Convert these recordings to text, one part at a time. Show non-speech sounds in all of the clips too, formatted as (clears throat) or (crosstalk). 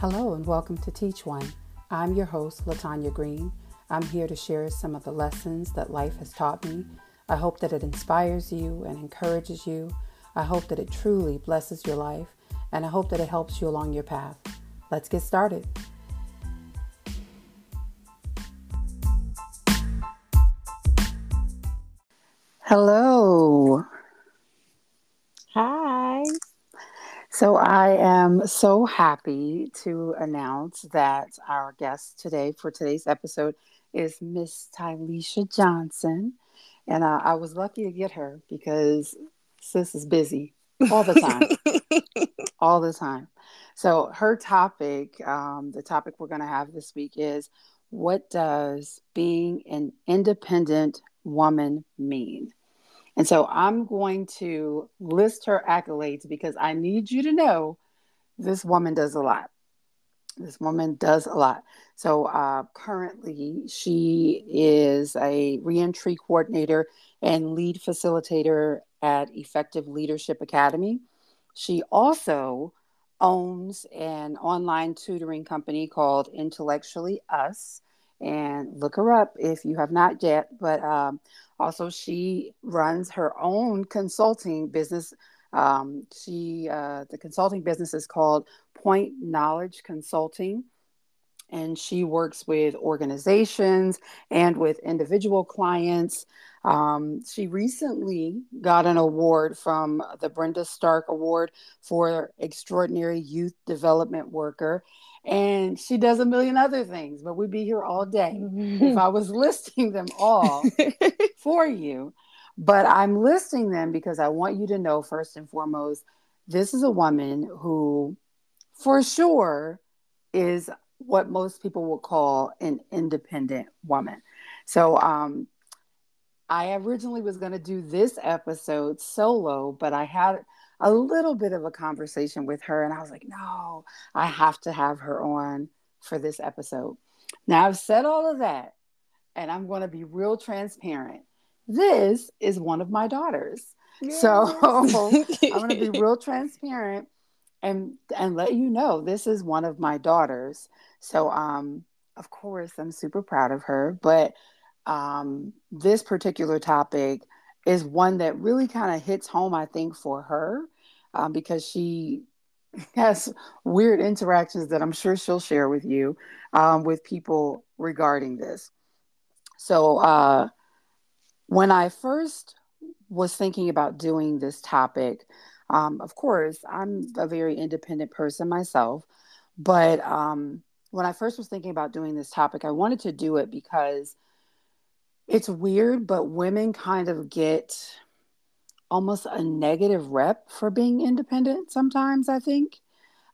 Hello and welcome to Teach One. I'm your host, Latanya Green. I'm here to share some of the lessons that life has taught me. I hope that it inspires you and encourages you. I hope that it truly blesses your life, and I hope that it helps you along your path. Let's get started. Hello. So I am so happy to announce that our guest today for today's episode is Miss Tyleisha Johnson. And uh, I was lucky to get her because sis is busy all the time. (laughs) all the time. So her topic, um, the topic we're going to have this week is what does being an independent woman mean? And so I'm going to list her accolades because I need you to know this woman does a lot. This woman does a lot. So uh, currently, she is a reentry coordinator and lead facilitator at Effective Leadership Academy. She also owns an online tutoring company called Intellectually Us. And look her up if you have not yet. But um, also, she runs her own consulting business. Um, she uh, the consulting business is called Point Knowledge Consulting, and she works with organizations and with individual clients. Um, she recently got an award from the Brenda Stark Award for Extraordinary Youth Development Worker and she does a million other things, but we'd be here all day if I was (laughs) listing them all (laughs) for you. But I'm listing them because I want you to know, first and foremost, this is a woman who, for sure, is what most people would call an independent woman. So, um, I originally was going to do this episode solo, but I had a little bit of a conversation with her. And I was like, no, I have to have her on for this episode. Now, I've said all of that, and I'm going to be real transparent. This is one of my daughters. Yes. So (laughs) I'm going to be (laughs) real transparent and and let you know this is one of my daughters. So um of course I'm super proud of her, but um this particular topic is one that really kind of hits home, I think, for her um, because she (laughs) has weird interactions that I'm sure she'll share with you um, with people regarding this. So, uh, when I first was thinking about doing this topic, um, of course, I'm a very independent person myself, but um, when I first was thinking about doing this topic, I wanted to do it because it's weird, but women kind of get almost a negative rep for being independent sometimes, I think.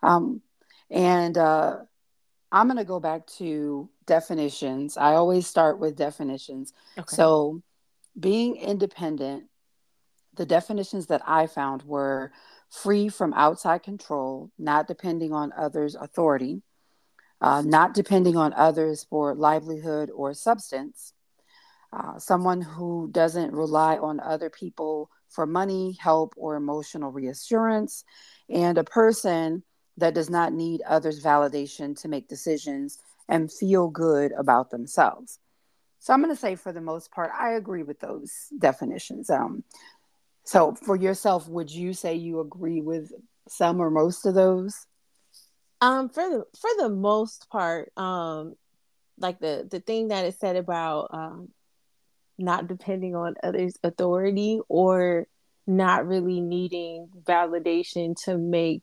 Um, and uh, I'm going to go back to definitions. I always start with definitions. Okay. So, being independent, the definitions that I found were free from outside control, not depending on others' authority, uh, not depending on others for livelihood or substance, uh, someone who doesn't rely on other people for money, help, or emotional reassurance, and a person that does not need others' validation to make decisions and feel good about themselves. So I'm going to say, for the most part, I agree with those definitions. Um, so for yourself, would you say you agree with some or most of those? Um, for the for the most part, um, like the the thing that is said about um, not depending on others' authority or not really needing validation to make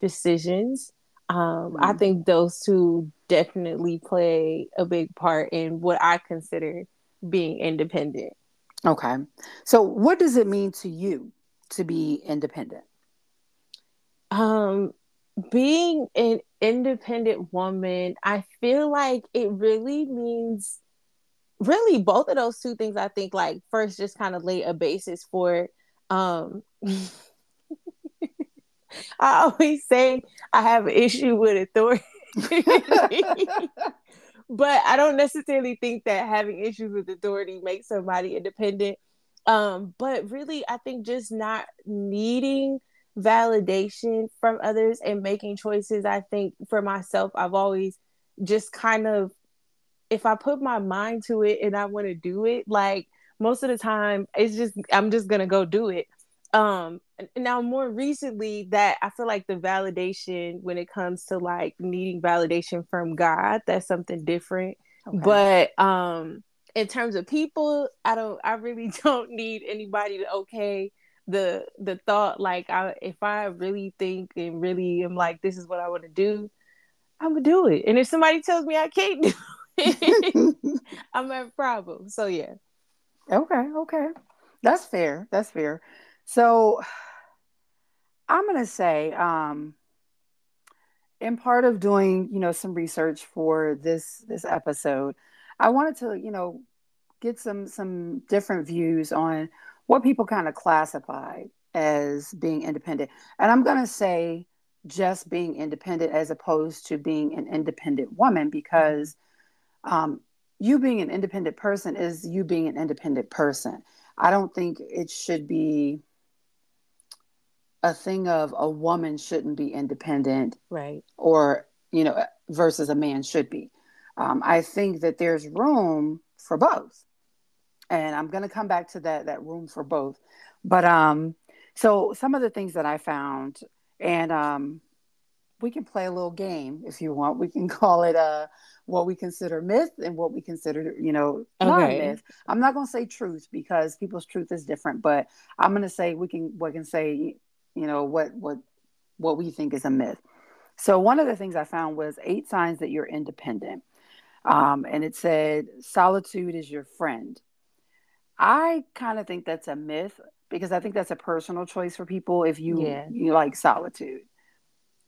decisions. Um, mm-hmm. I think those two definitely play a big part in what I consider being independent. Okay. So, what does it mean to you to be independent? Um, being an independent woman, I feel like it really means really both of those two things i think like first just kind of lay a basis for um (laughs) i always say i have an issue with authority (laughs) (laughs) but i don't necessarily think that having issues with authority makes somebody independent um but really i think just not needing validation from others and making choices. I think for myself, I've always just kind of, if I put my mind to it and I want to do it, like most of the time, it's just, I'm just going to go do it. Um, now more recently that I feel like the validation when it comes to like needing validation from God, that's something different. Okay. But um in terms of people, I don't I really (laughs) don't need anybody to okay the the thought like I if I really think and really am like this is what I want to do, I'm gonna do it. And if somebody tells me I can't do it, (laughs) (laughs) I'm a problem. So yeah. Okay, okay. That's fair. That's fair. So I'm gonna say, um, in part of doing, you know, some research for this this episode, I wanted to, you know, get some some different views on what people kind of classify as being independent. And I'm going to say just being independent as opposed to being an independent woman because um, you being an independent person is you being an independent person. I don't think it should be a thing of a woman shouldn't be independent, right? Or you know, versus a man should be. Um, I think that there's room for both and I'm going to come back to that that room for both. But um, so some of the things that I found, and um, we can play a little game if you want. We can (laughs) call it uh what we consider myth and what we consider, you know, okay. not myth. I'm not going to say truth because people's truth is different, but I'm going to say we can we can say, you know, what what what we think is a myth. So one of the things I found was eight signs that you're independent. Um, and it said solitude is your friend. I kind of think that's a myth because I think that's a personal choice for people if you yeah. you like solitude.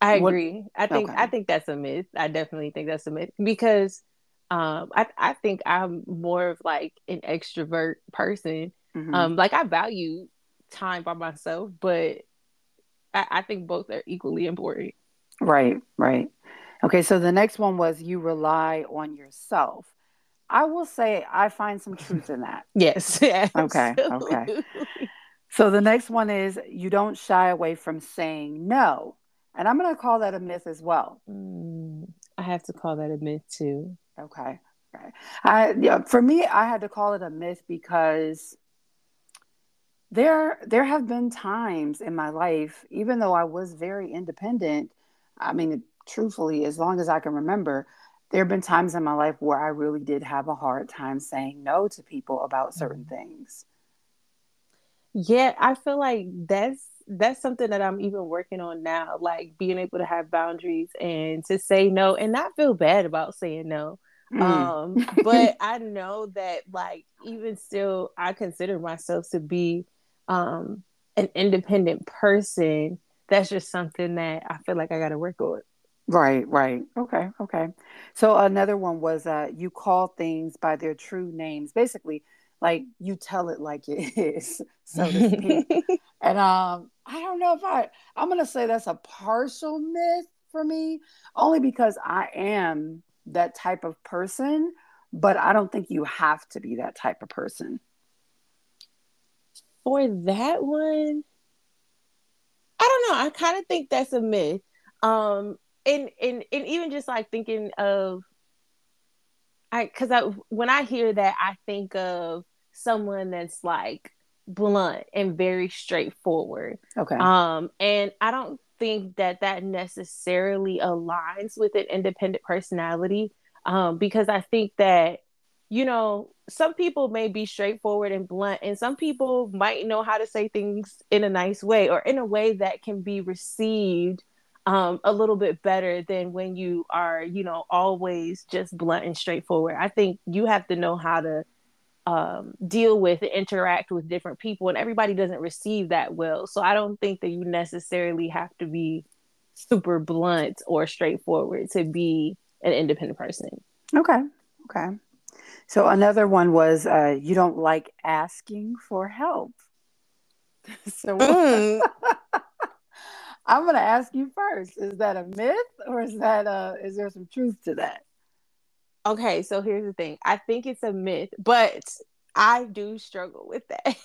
I agree. What? I think okay. I think that's a myth. I definitely think that's a myth because um, I I think I'm more of like an extrovert person. Mm-hmm. Um, like I value time by myself, but I, I think both are equally important. Right, right. Okay, so the next one was you rely on yourself. I will say I find some truth in that. (laughs) yes. (laughs) okay. Okay. So the next one is you don't shy away from saying no. And I'm going to call that a myth as well. Mm, I have to call that a myth too. Okay. Okay. I, yeah, for me, I had to call it a myth because there there have been times in my life, even though I was very independent. I mean, truthfully, as long as I can remember, there have been times in my life where I really did have a hard time saying no to people about certain mm-hmm. things. Yeah, I feel like that's that's something that I'm even working on now, like being able to have boundaries and to say no and not feel bad about saying no. Mm. Um, (laughs) but I know that like even still I consider myself to be um an independent person. That's just something that I feel like I got to work on. Right, right. Okay, okay. So another one was uh you call things by their true names. Basically, like you tell it like it is, (laughs) so to speak. (laughs) and um I don't know if I I'm gonna say that's a partial myth for me, only because I am that type of person, but I don't think you have to be that type of person. For that one, I don't know. I kind of think that's a myth. Um, and and and even just like thinking of I because I when I hear that I think of someone that's like blunt and very straightforward. Okay. Um, and I don't think that that necessarily aligns with an independent personality. Um, because I think that you know some people may be straightforward and blunt, and some people might know how to say things in a nice way or in a way that can be received um, a little bit better than when you are, you know, always just blunt and straightforward. I think you have to know how to um, deal with and interact with different people, and everybody doesn't receive that well. So I don't think that you necessarily have to be super blunt or straightforward to be an independent person. Okay. Okay. So another one was uh, you don't like asking for help. (laughs) so. Mm. (laughs) I'm going to ask you first. Is that a myth or is that uh is there some truth to that? Okay, so here's the thing. I think it's a myth, but I do struggle with that.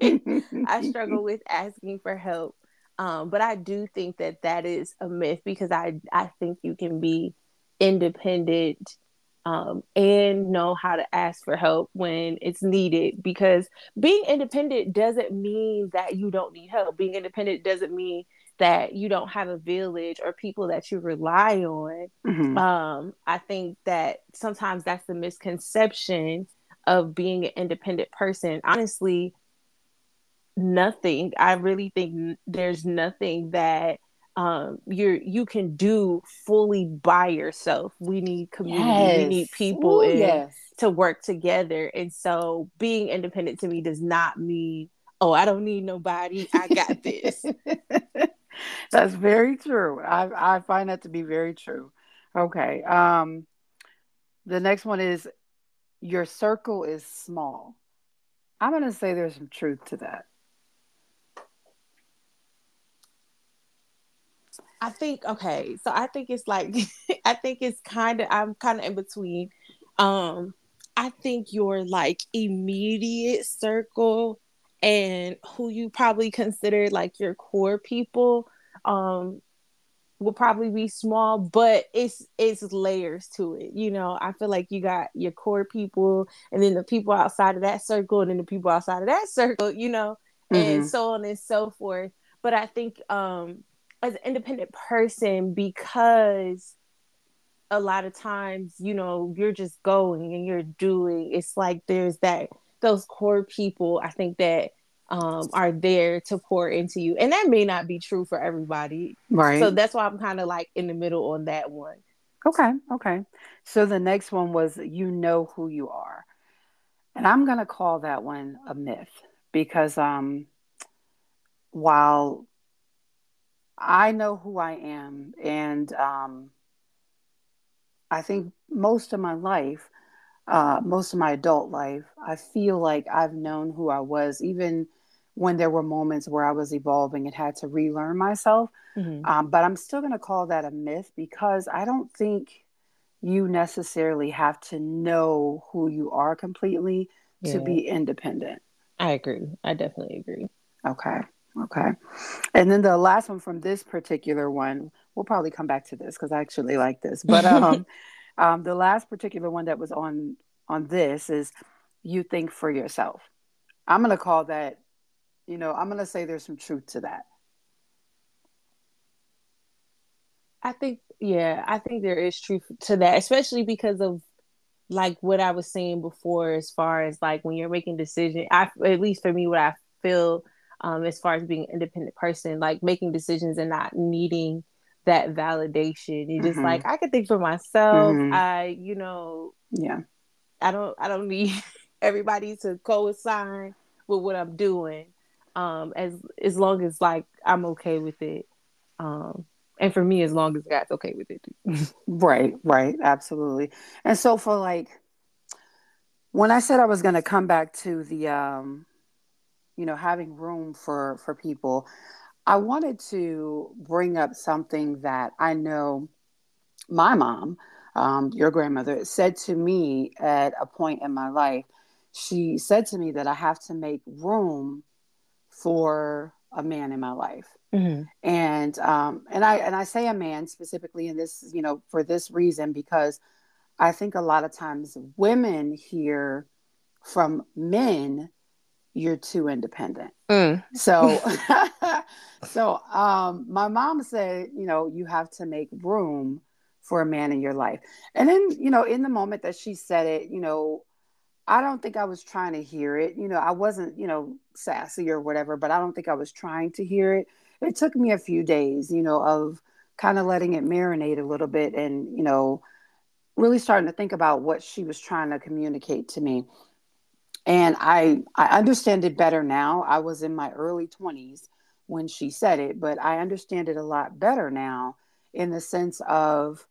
(laughs) I struggle with asking for help. Um, but I do think that that is a myth because I I think you can be independent um, and know how to ask for help when it's needed. Because being independent doesn't mean that you don't need help. Being independent doesn't mean that you don't have a village or people that you rely on. Mm-hmm. Um, I think that sometimes that's the misconception of being an independent person. Honestly, nothing. I really think there's nothing that um you're you can do fully by yourself. We need community. Yes. we need people Ooh, yes. to work together. And so being independent to me does not mean oh i don't need nobody. I got this. (laughs) That's very true. I i find that to be very true. Okay um the next one is your circle is small. I'm going to say there's some truth to that I think okay, so I think it's like (laughs) I think it's kind of I'm kind of in between. Um, I think your like immediate circle and who you probably consider like your core people um will probably be small but it's it's layers to it you know i feel like you got your core people and then the people outside of that circle and then the people outside of that (laughs) circle you know mm-hmm. and so on and so forth but i think um as an independent person because a lot of times you know you're just going and you're doing. It's like there's that those core people i think that um, are there to pour into you. And that may not be true for everybody. Right. So that's why i'm kind of like in the middle on that one. Okay. Okay. So the next one was you know who you are. And i'm going to call that one a myth because um while I know who I am, and um, I think most of my life, uh, most of my adult life, I feel like I've known who I was, even when there were moments where I was evolving and had to relearn myself. Mm-hmm. Um, but I'm still going to call that a myth because I don't think you necessarily have to know who you are completely yeah. to be independent. I agree. I definitely agree. Okay. Okay. And then the last one from this particular one, we'll probably come back to this because I actually like this. (laughs) But um, um, the last particular one that was on on this is you think for yourself. I'm going to call that, you know, I'm going to say there's some truth to that. I think, yeah, I think there is truth to that, especially because of like what I was saying before, as far as like when you're making decisions. I, at least for me, what I feel um, as far as being an independent person, like making decisions and not needing that validation. You're mm-hmm. just like, I can think for myself. Mm-hmm. I, you know, yeah, I don't, I don't need (laughs) everybody to co-sign with what I'm doing. Um, as as long as like I'm okay with it. Um, and for me, as long as God's okay with it. (laughs) right, right, absolutely. And so for like, when I said I was going to come back to the um you know having room for for people i wanted to bring up something that i know my mom um, your grandmother said to me at a point in my life she said to me that i have to make room for a man in my life mm-hmm. and um, and i and i say a man specifically in this you know for this reason because i think a lot of times women hear from men you're too independent. Mm. So, (laughs) (laughs) so um, my mom said, you know, you have to make room for a man in your life. And then, you know, in the moment that she said it, you know, I don't think I was trying to hear it. You know, I wasn't, you know, sassy or whatever, but I don't think I was trying to hear it. It took me a few days, you know, of kind of letting it marinate a little bit and, you know, really starting to think about what she was trying to communicate to me and I I understand it better now. I was in my early 20s when she said it, but I understand it a lot better now in the sense of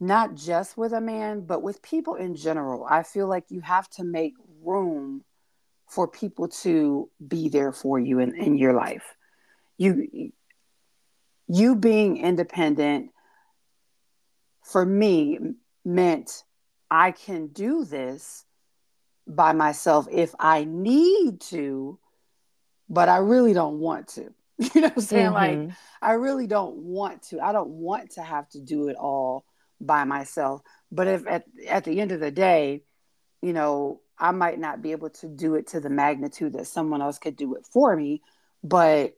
not just with a man, but with people in general. I feel like you have to make room for people to be there for you in, in your life. You you being independent for me meant I can do this by myself if I need to, but I really don't want to. (laughs) You know what I'm saying? Mm-hmm. Like, I really don't want to. I don't want to have to do it all by myself. But if at, at the end of the day, you know, I might not be able to do it to the magnitude that someone else could do it for me, but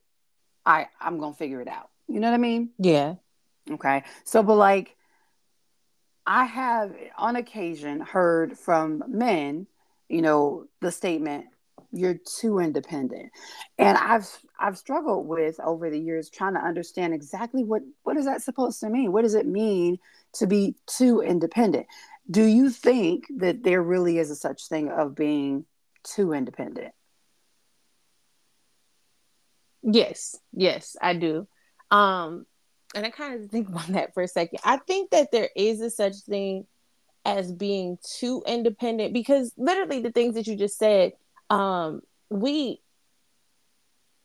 I I'm gonna figure it out. You know what I mean? Yeah. Okay. So, but like, I have on occasion heard from men, you know, the statement, you're too independent. And I've I've struggled with over the years trying to understand exactly what what is that supposed to mean? What does it mean to be too independent? Do you think that there really is a such thing of being too independent? Yes, yes, I do. Um, and I kind of think (laughs) about that for a second. I think that there is a such thing as being too independent because literally the things that you just said, um, we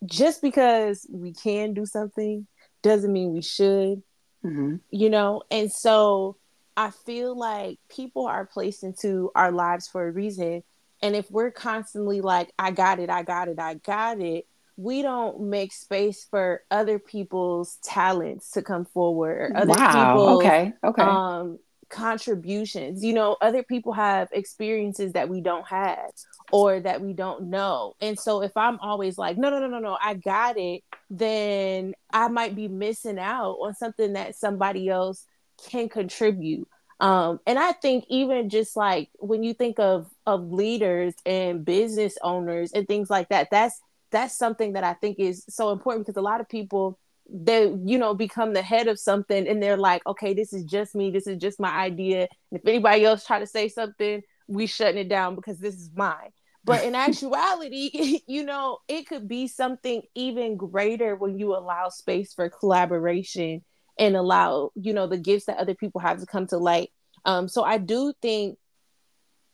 just because we can do something doesn't mean we should, mm-hmm. you know, and so I feel like people are placed into our lives for a reason. And if we're constantly like, I got it, I got it, I got it, we don't make space for other people's talents to come forward or other wow. people's okay. Okay. Um, contributions. You know, other people have experiences that we don't have or that we don't know. And so if I'm always like, no, no, no, no, no, I got it, then I might be missing out on something that somebody else can contribute. Um, and I think even just like when you think of of leaders and business owners and things like that, that's that's something that I think is so important because a lot of people they you know become the head of something and they're like okay this is just me this is just my idea. And if anybody else try to say something we shutting it down because this is mine. But in (laughs) actuality (laughs) you know it could be something even greater when you allow space for collaboration and allow you know the gifts that other people have to come to light. Um so i do think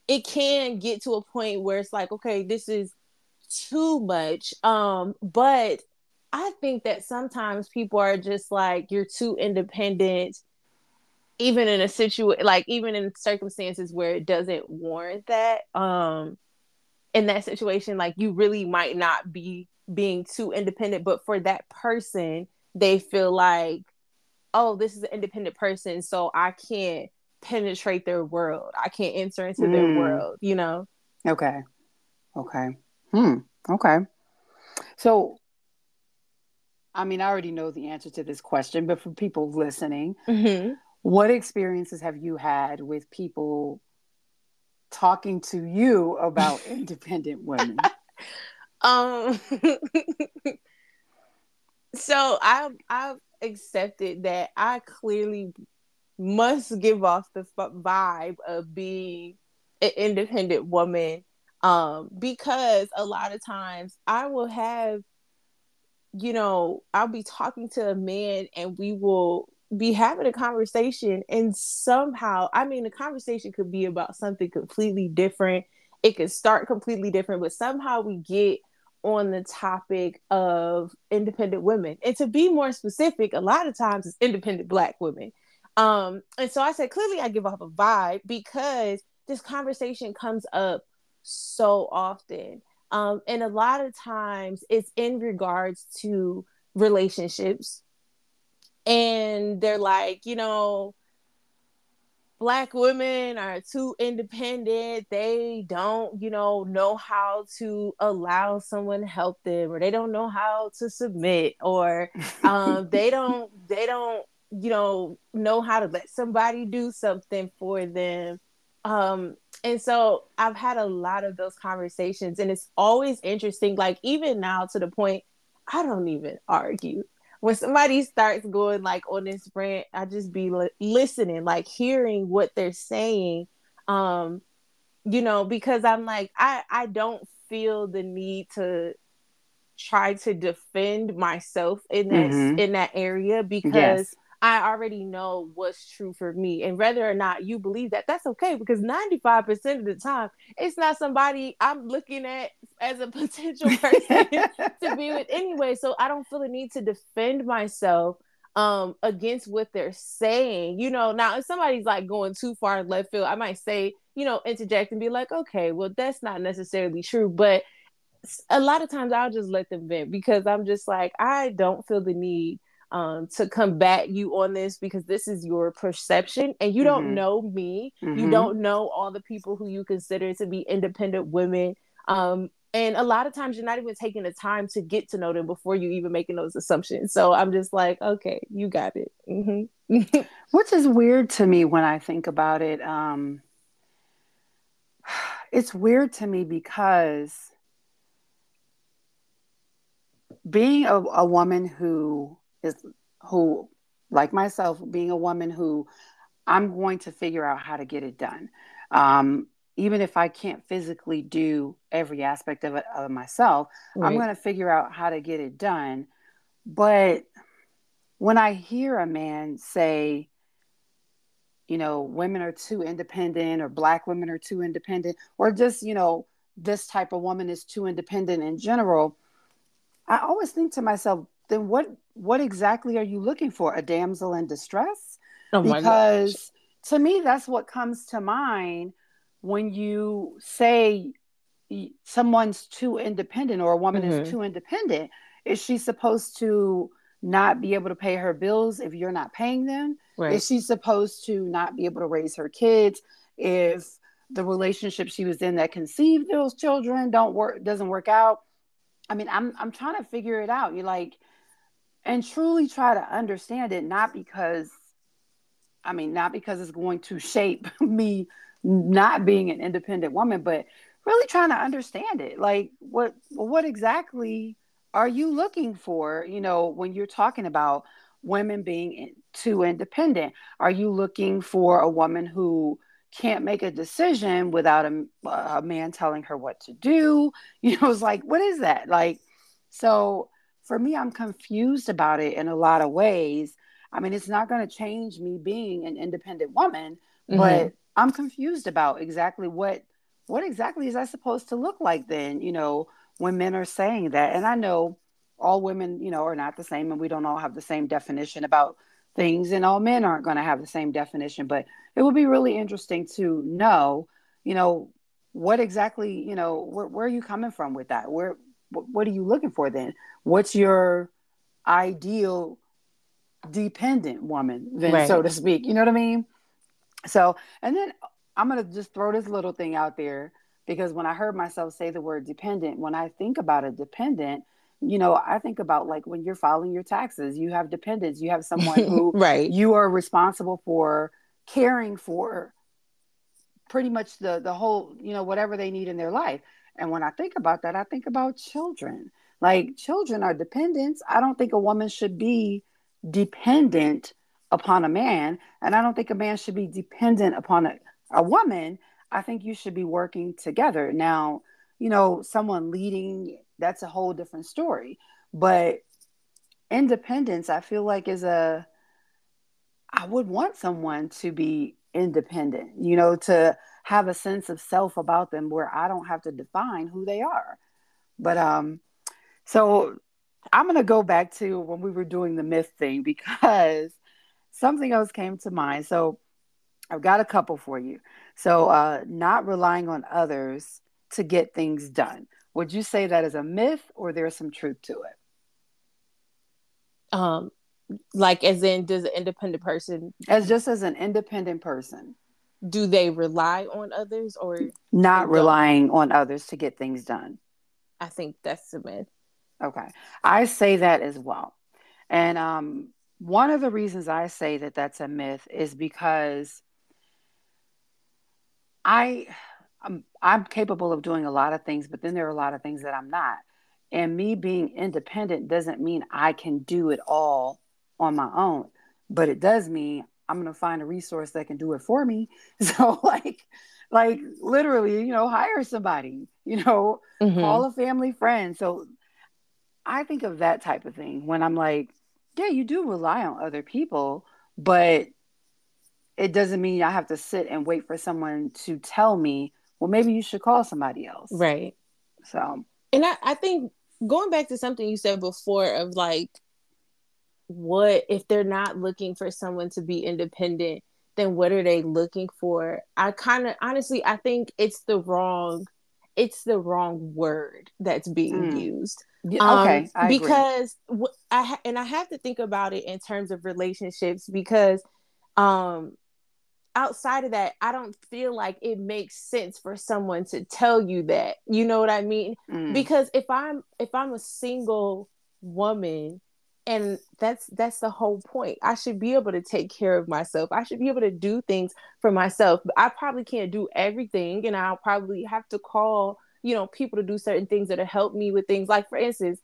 it can get to a point where it's like okay this is too much. Um, but I think that sometimes people are just like, you're too independent, even in a situation, like even in circumstances where it doesn't warrant that. Um, in that situation, like you really might not be being too independent, but for that person, they feel like, oh, this is an independent person, so I can't penetrate their world. I can't enter into mm. their world, you know? Okay. Okay. Hmm. Okay. So, I mean, I already know the answer to this question, but for people listening, mm-hmm. what experiences have you had with people talking to you about (laughs) independent women? (laughs) um. (laughs) so I've I've accepted that I clearly must give off the vibe of being an independent woman um, because a lot of times I will have, you know, I'll be talking to a man and we will be having a conversation, and somehow, I mean, the conversation could be about something completely different. It could start completely different, but somehow we get on the topic of independent women. And to be more specific, a lot of times it's independent black women. Um, and so I said, clearly I give off a vibe because this conversation comes up so often. Um, and a lot of times it's in regards to relationships. And they're like, you know, black women are too independent they don't you know know how to allow someone to help them or they don't know how to submit or um, (laughs) they don't they don't you know know how to let somebody do something for them um and so I've had a lot of those conversations, and it's always interesting. Like, even now, to the point, I don't even argue. When somebody starts going like on this rant, I just be li- listening, like hearing what they're saying. Um, you know, because I'm like, I I don't feel the need to try to defend myself in that mm-hmm. in that area because yes. I already know what's true for me. And whether or not you believe that, that's okay because 95% of the time, it's not somebody I'm looking at as a (laughs) potential person (laughs) to be with anyway. So I don't feel the need to defend myself um against what they're saying. You know, now if somebody's like going too far in left field, I might say, you know, interject and be like, okay, well, that's not necessarily true. But a lot of times I'll just let them vent because I'm just like, I don't feel the need um, to combat you on this because this is your perception and you don't mm-hmm. know me. Mm-hmm. You don't know all the people who you consider to be independent women. Um, and a lot of times you're not even taking the time to get to know them before you even making those assumptions. So I'm just like, okay, you got it. Mm-hmm. (laughs) Which is weird to me when I think about it. Um, (sighs) it's weird to me because being a, a woman who is who like myself being a woman who i'm going to figure out how to get it done um, even if i can't physically do every aspect of it of myself right. i'm going to figure out how to get it done but when i hear a man say you know women are too independent or black women are too independent or just you know this type of woman is too independent in general i always think to myself then what what exactly are you looking for? A damsel in distress? Oh because to me, that's what comes to mind when you say someone's too independent or a woman mm-hmm. is too independent. Is she supposed to not be able to pay her bills if you're not paying them? Right. Is she supposed to not be able to raise her kids if the relationship she was in that conceived those children don't work doesn't work out? I mean, I'm I'm trying to figure it out. You're like, and truly try to understand it, not because, I mean, not because it's going to shape (laughs) me not being an independent woman, but really trying to understand it. Like, what what exactly are you looking for? You know, when you're talking about women being too independent, are you looking for a woman who can't make a decision without a, a man telling her what to do? (laughs) You know, it's like, what is that? Like, so for me, I'm confused about it in a lot of ways. I mean, it's not going to change me being an independent woman, mm-hmm. but I'm confused about exactly what what exactly is that supposed to look like then, you know, when men are saying that. And I know all women, you know, are not the same and we don't all have the same definition about things and all men aren't going to have the same definition, but it would be really interesting to know, you know, what exactly, you know, where, where are you coming from with that? Where what are you looking for then? What's your ideal dependent woman, then, right. so to speak? You know what I mean? So, and then I'm going to just throw this little thing out there because when I heard myself say the word dependent, when I think about a dependent, you know, I think about like when you're filing your taxes, you have dependents, you have someone (laughs) who right. you are responsible for caring for pretty much the the whole, you know, whatever they need in their life. And when I think about that, I think about children. Like children are dependents. I don't think a woman should be dependent upon a man. And I don't think a man should be dependent upon a, a woman. I think you should be working together. Now, you know, someone leading, that's a whole different story. But independence, I feel like, is a, I would want someone to be independent, you know, to have a sense of self about them where I don't have to define who they are. But um, so I'm going to go back to when we were doing the myth thing (laughs) because something else came to mind. So I've got a couple for you. So, uh, not relying on others to get things done. Would you say that is a myth or there's some truth to it? Um, like as in, does an independent person as just as an independent person? Do they rely on others or not relying on others to get things done? I think that's a myth. Okay. I say that as well. And um, one of the reasons I say that that's a myth is because I I'm, I'm capable of doing a lot of things, but then there are a lot of things that I'm not. And me being independent doesn't mean I can do it all on my own, but it does mean I'm going to find a resource that can do it for me. (laughs) So like like literally, you know, hire somebody, you know, mm-hmm. call a family friend. So I think of that type of thing when I'm like, yeah, you do rely on other people, but it doesn't mean I have to sit and wait for someone to tell me, well, maybe you should call somebody else. Right. So, and I, I think going back to something you said before of like what if they're not looking for someone to be independent then what are they looking for i kind of honestly i think it's the wrong it's the wrong word that's being mm. used. Yeah, okay, um, because I ha- and I have to think about it in terms of relationships because um outside of that, I don't feel like it makes sense for someone to tell you that. You know what I mean? Mm. Because if I'm if I'm a single woman and that's that's the whole point. I should be able to take care of myself. I should be able to do things for myself. I probably can't do everything and I'll probably have to call, you know, people to do certain things that help me with things like for instance,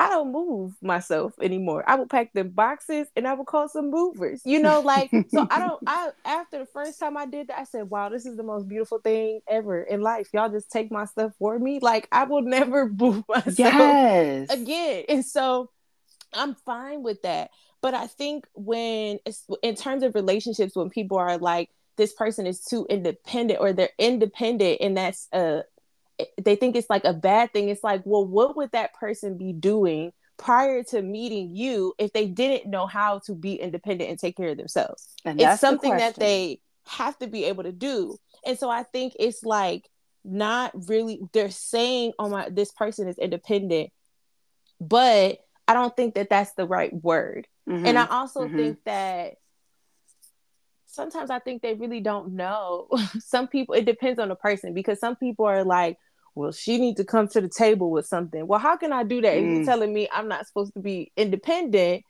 I don't move myself anymore. I will pack them boxes and I will call some movers. You know, like so I don't I (laughs) after the first time I did that, I said, Wow, this is the most beautiful thing ever in life. Y'all just take my stuff for me. Like I will never (laughs) move myself yes. again. And so I'm fine with that. But I think when in terms of relationships, when people are like, this person is too independent or they're independent and that's a they think it's like a bad thing. It's like, well, what would that person be doing prior to meeting you if they didn't know how to be independent and take care of themselves? And it's something the that they have to be able to do. And so I think it's like not really they're saying, "Oh my, this person is independent," but I don't think that that's the right word. Mm-hmm. And I also mm-hmm. think that sometimes I think they really don't know. (laughs) some people, it depends on the person because some people are like, well, she needs to come to the table with something. Well, how can I do that? Mm. You're telling me I'm not supposed to be independent,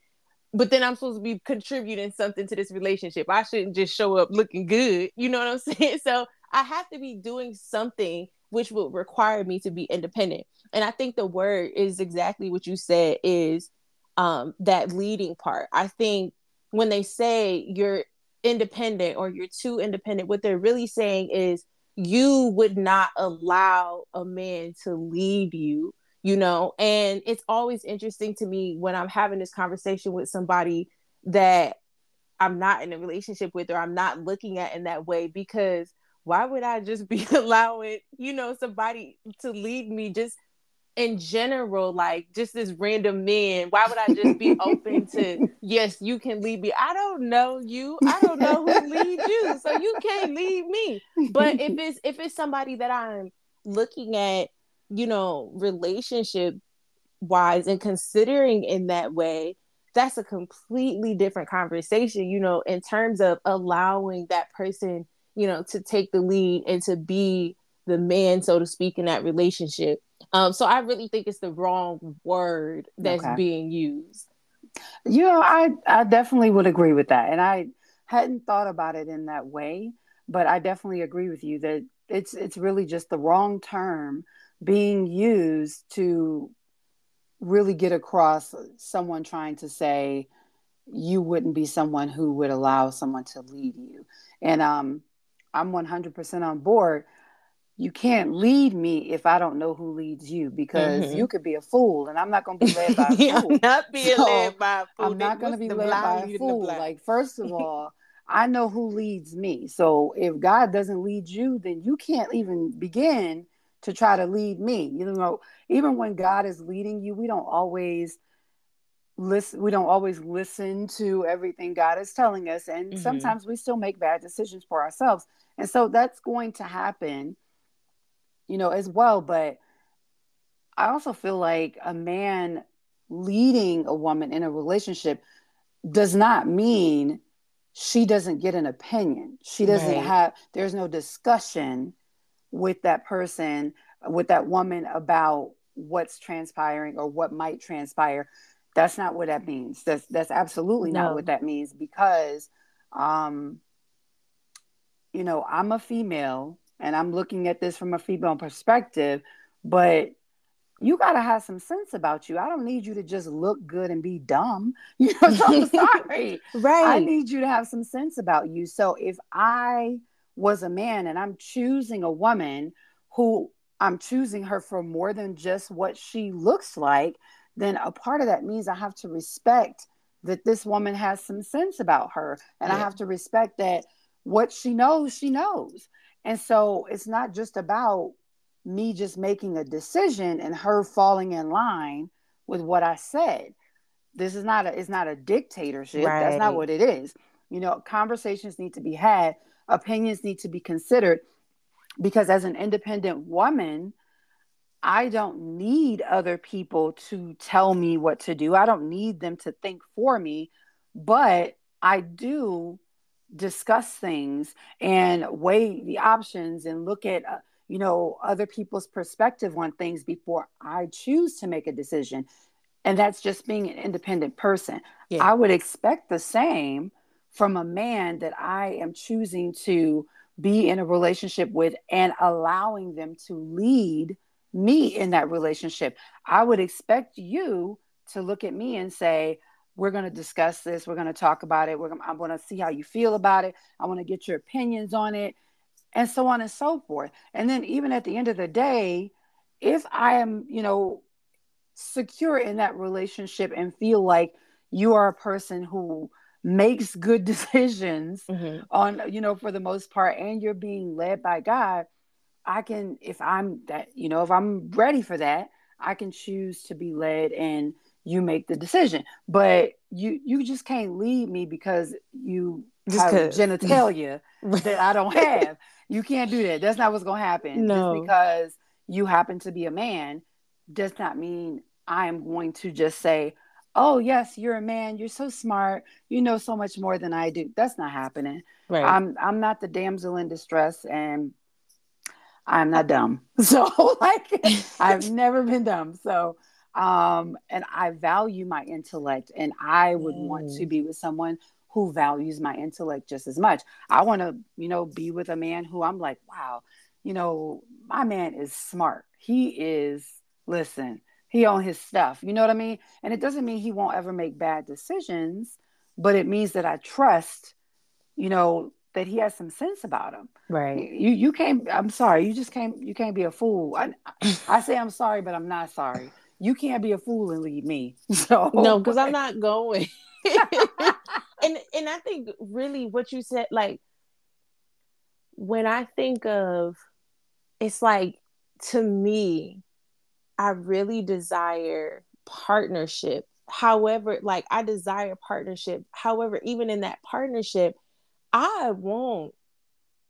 but then I'm supposed to be contributing something to this relationship. I shouldn't just show up looking good. (laughs) You know what I'm saying? (laughs) So I have to be doing something which would require me to be independent. And I think the word is exactly what you said is um, that leading part. I think when they say you're independent or you're too independent, what they're really saying is you would not allow a man to lead you you know? And it's always interesting to me when i'm having this conversation with somebody that i'm not in a relationship with or i'm not looking at in that way because why would i just be (laughs) allowing you know somebody to lead me just in general, like just this random man, why would I just be (laughs) open to yes, you can lead me? I don't know you. I don't know who leads you. So you can't lead me. But if (laughs) it's if it's somebody that I'm looking at, you know, relationship wise and considering in that way, that's a completely different conversation, you know, in terms of allowing that person, you know, to take the lead and to be the man, so to speak, in that relationship um, so I really think it's the wrong word that's okay. being used. You know, I I definitely would agree with that, and I hadn't thought about it in that way, but I definitely agree with you that it's it's really just the wrong term being used to really get across someone trying to say you wouldn't be someone who would allow someone to lead you. And um, I'm 100% on board you can't lead me if I don't know who leads you because mm-hmm. you could be a fool and I'm not going to be (laughs) (laughs) led by a fool. I'm not being so led by a fool. I'm not going to be led by a fool. Like, first of (laughs) all, I know who leads me. So if God doesn't lead you, then you can't even begin to try to lead me. You know, even when God is leading you, we don't always listen we don't always listen to everything God is telling us and mm-hmm. sometimes we still make bad decisions for ourselves. And so that's going to happen you know, as well. But I also feel like a man leading a woman in a relationship does not mean she doesn't get an opinion. She doesn't right. have, there's no discussion with that person, with that woman about what's transpiring or what might transpire. That's not what that means. That's that's absolutely no. not what that means because um you know, I'm a female and I'm looking at this from a female perspective, but you got to have some sense about you. I don't need you to just look good and be dumb. (laughs) You know, so I'm (laughs) sorry. right. I need you to have some sense about you. So if I was a man and I'm choosing a woman who I'm choosing her for more than just what she looks like, then a part of that means I have to respect that this woman has some sense about her. And yeah. I have to respect that what she knows, she knows. And so it's not just about me just making a decision and her falling in line with what I said. This is not a it's not a dictatorship. Right. That's not what it is. You know, conversations need to be had, opinions need to be considered. because as an independent woman, I don't need other people to tell me what to do. I don't need them to think for me, but I do discuss things and weigh the options and look at uh, you know other people's perspective on things before I choose to make a decision. And that's just being an independent person. Yeah. I would expect the same from a man that I am choosing to be in a relationship with and allowing them to lead me in that relationship. I would expect you to look at me and say, we're going to discuss this. We're going to talk about it. We're gonna, I'm going to see how you feel about it. I want to get your opinions on it, and so on and so forth. And then, even at the end of the day, if I am, you know, secure in that relationship and feel like you are a person who makes good (laughs) decisions mm-hmm. on, you know, for the most part, and you're being led by God, I can, if I'm that, you know, if I'm ready for that, I can choose to be led and you make the decision. But you you just can't leave me because you just have genitalia (laughs) that I don't have. You can't do that. That's not what's gonna happen. No. Just because you happen to be a man does not mean I am going to just say, Oh yes, you're a man, you're so smart, you know so much more than I do. That's not happening. Right. I'm I'm not the damsel in distress and I'm not dumb. (laughs) So like (laughs) I've never been dumb. So um and I value my intellect and I would mm. want to mm. be with someone who values my intellect just as much. I want to, you know, be with a man who I'm like, wow, you know, my man is smart. He is listen, he on his stuff. You know what I mean? And it doesn't mean he won't ever make bad decisions, but it means that I trust, you know, that he has some sense about him. Right. You you can't. I'm sorry. You just can't. You can't be a fool. I, I say I'm sorry, but I'm not sorry. You can't be a fool and leave me. (laughs) So no, because I'm not going. (laughs) and and I think really what you said, like when I think of, it's like to me, I really desire partnership. However, like I desire partnership. However, even in that partnership I want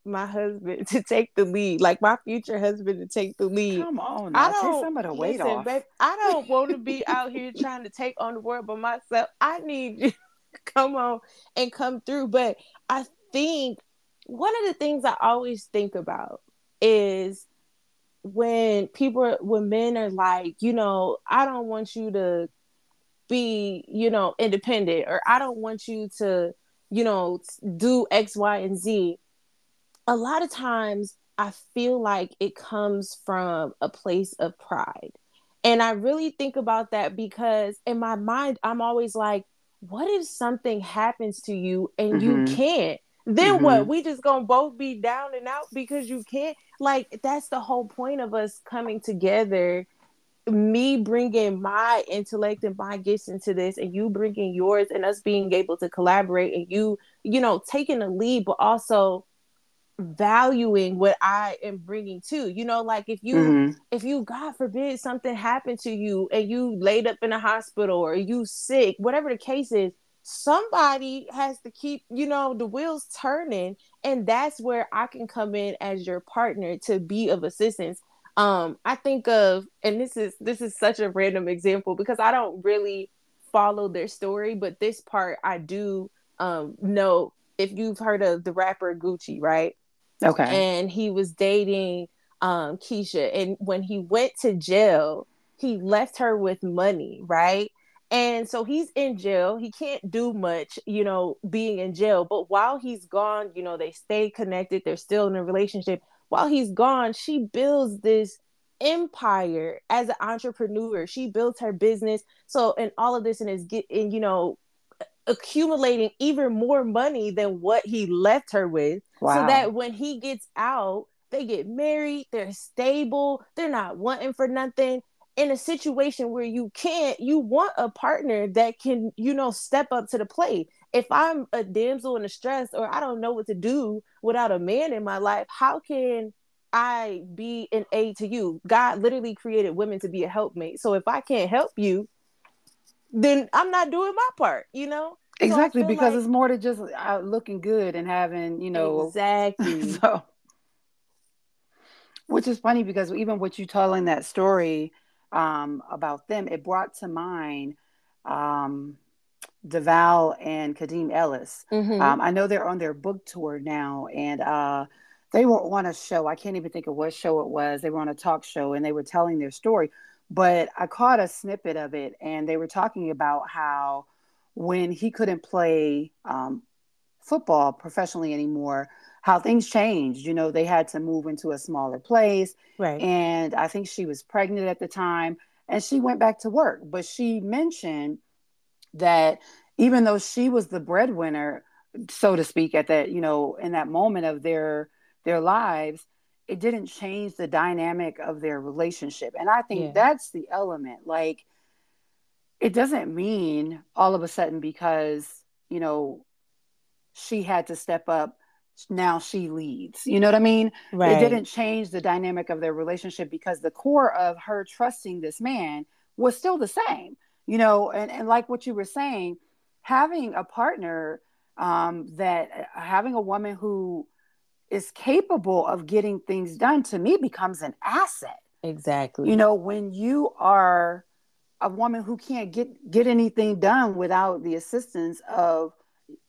my husband (laughs) to take the lead, like my future husband to take the lead. Come on, now. I don't, take some of the weight listen, off. Babe, I don't want to be out here trying to take on the world by myself. I need you (laughs) to come on and come through. But I think one of the things I always think about is when people, when men are like, you know, I don't want you to be, you know, independent, or I don't want you to you know, do X, Y, and Z. A lot of times I feel like it comes from a place of pride. And I really think about that because in my mind, I'm always like, what if something happens to you and mm-hmm. you can't? Then mm-hmm. what? We just gonna both be down and out because you can't? Like, that's the whole point of us coming together me bringing my intellect and my gifts into this and you bringing yours and us being able to collaborate and you you know taking the lead but also valuing what i am bringing to. you know like if you mm-hmm. if you god forbid something happened to you and you laid up in a hospital or you sick whatever the case is somebody has to keep you know the wheels turning and that's where i can come in as your partner to be of assistance um, I think of, and this is this is such a random example because I don't really follow their story, but this part I do um, know. If you've heard of the rapper Gucci, right? Okay. And he was dating um, Keyshia, and when he went to jail, he left her with money, right? And so he's in jail. He can't do much, you know, being in jail. But while he's gone, you know, they stay connected. They're still in a relationship while he's gone, she builds this empire as an entrepreneur. She builds her business. So, and all of this and is getting, you know, accumulating even more money than what he left her with. Wow. So that when he gets out, they get married, they're stable, they're not wanting for nothing. In a situation where you can't, you want a partner that can, you know, step up to the plate if I'm a damsel in distress or I don't know what to do without a man in my life, how can I be an aid to you? God literally created women to be a helpmate. So if I can't help you, then I'm not doing my part, you know? Exactly, so because like... it's more to just uh, looking good and having, you know. (laughs) Exactly. so which is funny because even what you telling that story um, about them, it brought to mind um, DeVale and Kadeem Ellis. Mm-hmm. Um, I know they're on their book tour now, and uh, they were on a show. I can't even think of what show it was. They were on a talk show, and they were telling their story. But I caught a snippet of it, and they were talking about how when he couldn't play um, football professionally anymore, how things changed. You know, they had to move into a smaller place. Right. And I think she was pregnant at the time, and she went back to work. But she mentioned that even though she was the breadwinner, so to speak, at that, you know, in that moment of their their lives, it didn't change the dynamic of their relationship. And I think yeah. that's the element. Like it doesn't mean all of a sudden because, you know, she had to step up now she leads. You know what I mean? Right. It didn't change the dynamic of their relationship because the core of her trusting this man was still the same you know and, and like what you were saying having a partner um, that uh, having a woman who is capable of getting things done to me becomes an asset exactly you know when you are a woman who can't get get anything done without the assistance of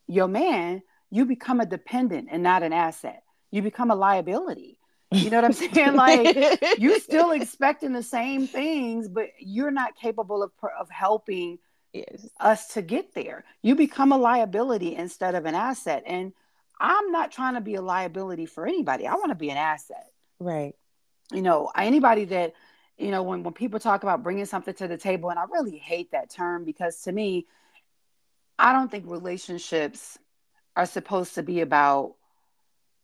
your man you become a dependent and not an asset you become a liability you know what I'm saying? (laughs) Like you're still expecting the same things, but you're not capable of of helping yes. us to get there. You become a liability instead of an asset. And I'm not trying to be a liability for anybody. I want to be an asset. Right. You know, anybody that you know when when people talk about bringing something to the table and I really hate that term because to me I don't think relationships are supposed to be about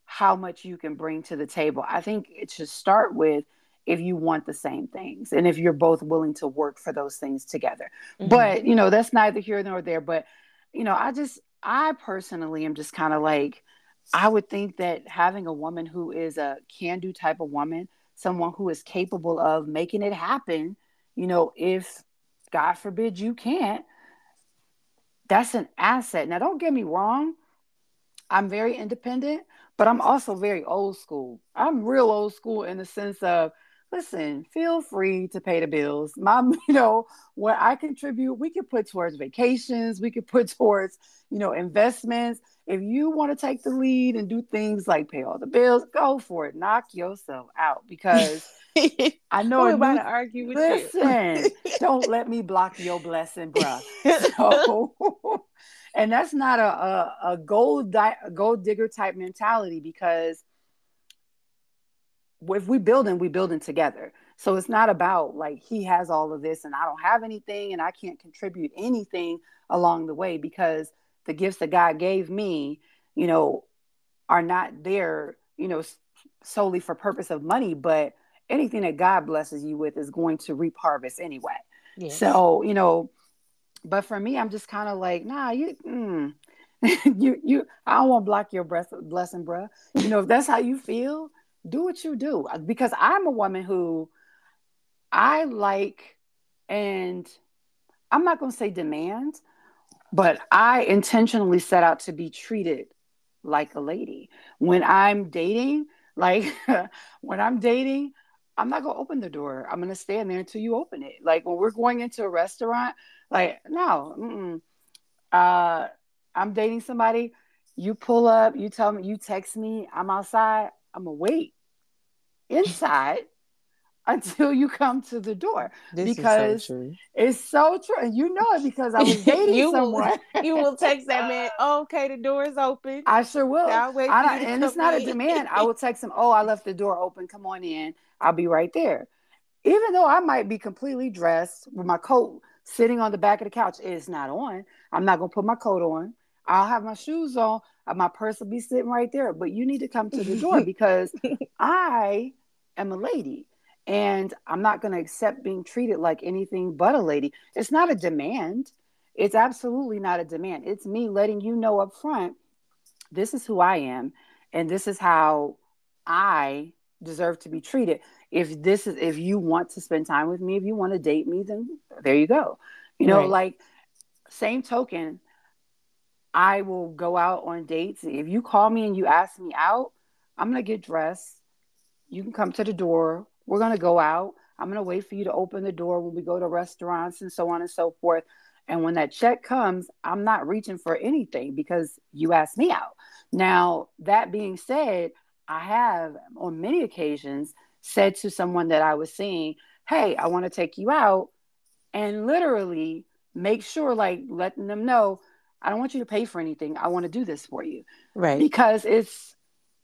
how much you can bring to the table. I think it should start with if you want the same things and if you're both willing to work for those things together. Mm-hmm. But, you know, that's neither here nor there. But, you know, I just, I personally am just kind of like, I would think that having a woman who is a can do type of woman, someone who is capable of making it happen, you know, if God forbid you can't, that's an asset. Now, don't get me wrong. I'm very independent, but I'm also very old school. I'm real old school in the sense of, listen, feel free to pay the bills. (laughs) My, you know, what I contribute, we could put towards vacations, we could put towards, you know, investments. If you want to take the lead and do things like pay all the bills, go for it. Knock yourself out because (laughs) I know I'm about to argue with listen, you. don't let me block your blessing, bruh. So (laughs) and that's not a a, a gold di- gold digger type mentality because if we building, we building together. So it's not about like he has all of this and I don't have anything and I can't contribute anything along the way because the gifts that God gave me, you know, are not there, you know, solely for purpose of money, but anything that God blesses you with is going to reap harvest anyway. Yes. So, you know, but for me, I'm just kind of like, nah, you, mm, (laughs) you, you. I don't want to block your breath, blessing, bruh. You know, if that's how you feel, do what you do. Because I'm a woman who I like, and I'm not going to say demand, but I intentionally set out to be treated like a lady. When I'm dating, like (laughs) when I'm dating, I'm not gonna open the door. I'm gonna stand there until you open it. Like when we're going into a restaurant, like no, uh, I'm dating somebody. You pull up, you tell me, you text me, I'm outside. I'm gonna wait inside until you come to the door this because so it's so true. And you know it because I was (laughs) dating you someone. Will, you will text that man, oh, (laughs) okay, the door is open. I sure will. I'll wait I and it's not in. a demand. I will text him, oh, I left the door open. Come on in. I'll be right there. Even though I might be completely dressed with my coat sitting on the back of the couch, it's not on. I'm not gonna put my coat on. I'll have my shoes on. Uh, my purse will be sitting right there. But you need to come to the door (laughs) because I am a lady and I'm not going to accept being treated like anything but a lady. It's not a demand. It's absolutely not a demand. It's me letting you know up front this is who I am and this is how I deserve to be treated. If this is if you want to spend time with me, if you want to date me, then there you go. You know, right. like same token, I will go out on dates. If you call me and you ask me out, I'm gonna get dressed you can come to the door. We're going to go out. I'm going to wait for you to open the door when we go to restaurants and so on and so forth. And when that check comes, I'm not reaching for anything because you asked me out. Now, that being said, I have on many occasions said to someone that I was seeing, Hey, I want to take you out. And literally make sure, like, letting them know, I don't want you to pay for anything. I want to do this for you. Right. Because it's,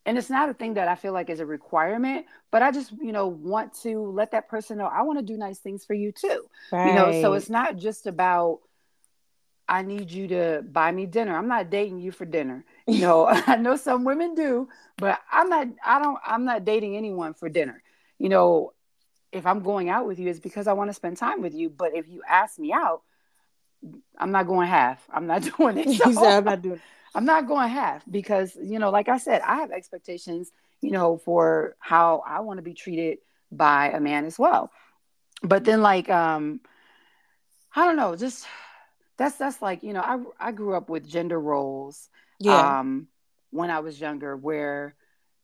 and it's not a thing that I feel like is a requirement, but I just, you know, want to let that person know I want to do nice things for you too. Right. You know, so it's not just about I need you to buy me dinner. I'm not dating you for dinner. You know, (laughs) (laughs) I know some women do, but I'm not I don't I'm not dating anyone for dinner. You know, if I'm going out with you it's because I want to spend time with you, but if you ask me out, I'm not going half. I'm not (laughs) doing it. So, I'm not doing it. I'm not going half because, you know, like I said, I have expectations, you know, for how I want to be treated by a man as well. But then like um I don't know, just that's that's like you know I I grew up with gender roles yeah. um when I was younger where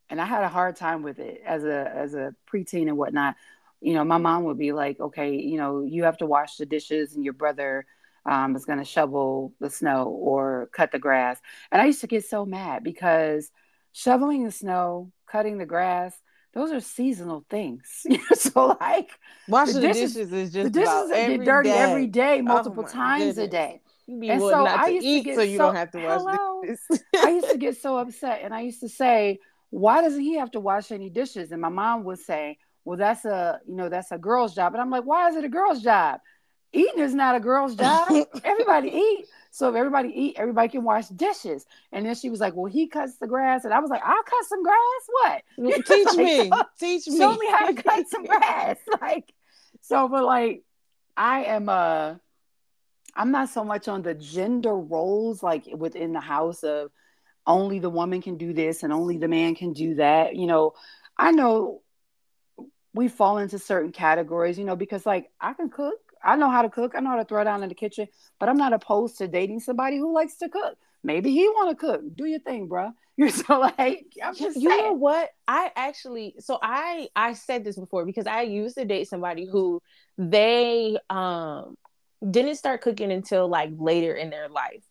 and I had a hard time with it as a as a preteen and whatnot. You know, my mom would be like, "Okay, you know, you have to wash the dishes, and your brother um, is going to shovel the snow or cut the grass." And I used to get so mad because shoveling the snow, cutting the grass, those are seasonal things. (laughs) so like washing the dishes, the dishes is just the dishes get dirty day. every day, oh multiple oh times goodness. a day. and so I used eat, to get so you so, don't have to wash hello? dishes. I used to get so upset, and I used to say, "Why doesn't he have to wash any dishes?" And my mom would say, "Well, that's a you know that's a girl's job." And I'm like, "Why is it a girl's job? Eating is not a girl's (laughs) job. Everybody eat." So if everybody eat, everybody can wash dishes. And then she was like, Well, he cuts the grass. And I was like, I'll cut some grass. What? (laughs) Teach (laughs) like, me. Teach me. Show me how to cut some grass. Like, so, but like, I am uh I'm not so much on the gender roles like within the house of only the woman can do this and only the man can do that. You know, I know we fall into certain categories, you know, because like I can cook, I know how to cook. I know how to throw down in the kitchen, but I'm not opposed to dating somebody who likes to cook. Maybe he want to cook. Do your thing, bro. (laughs) You're so like, I'm just you saying. know what? I actually, so I I said this before because I used to date somebody who they um didn't start cooking until like later in their life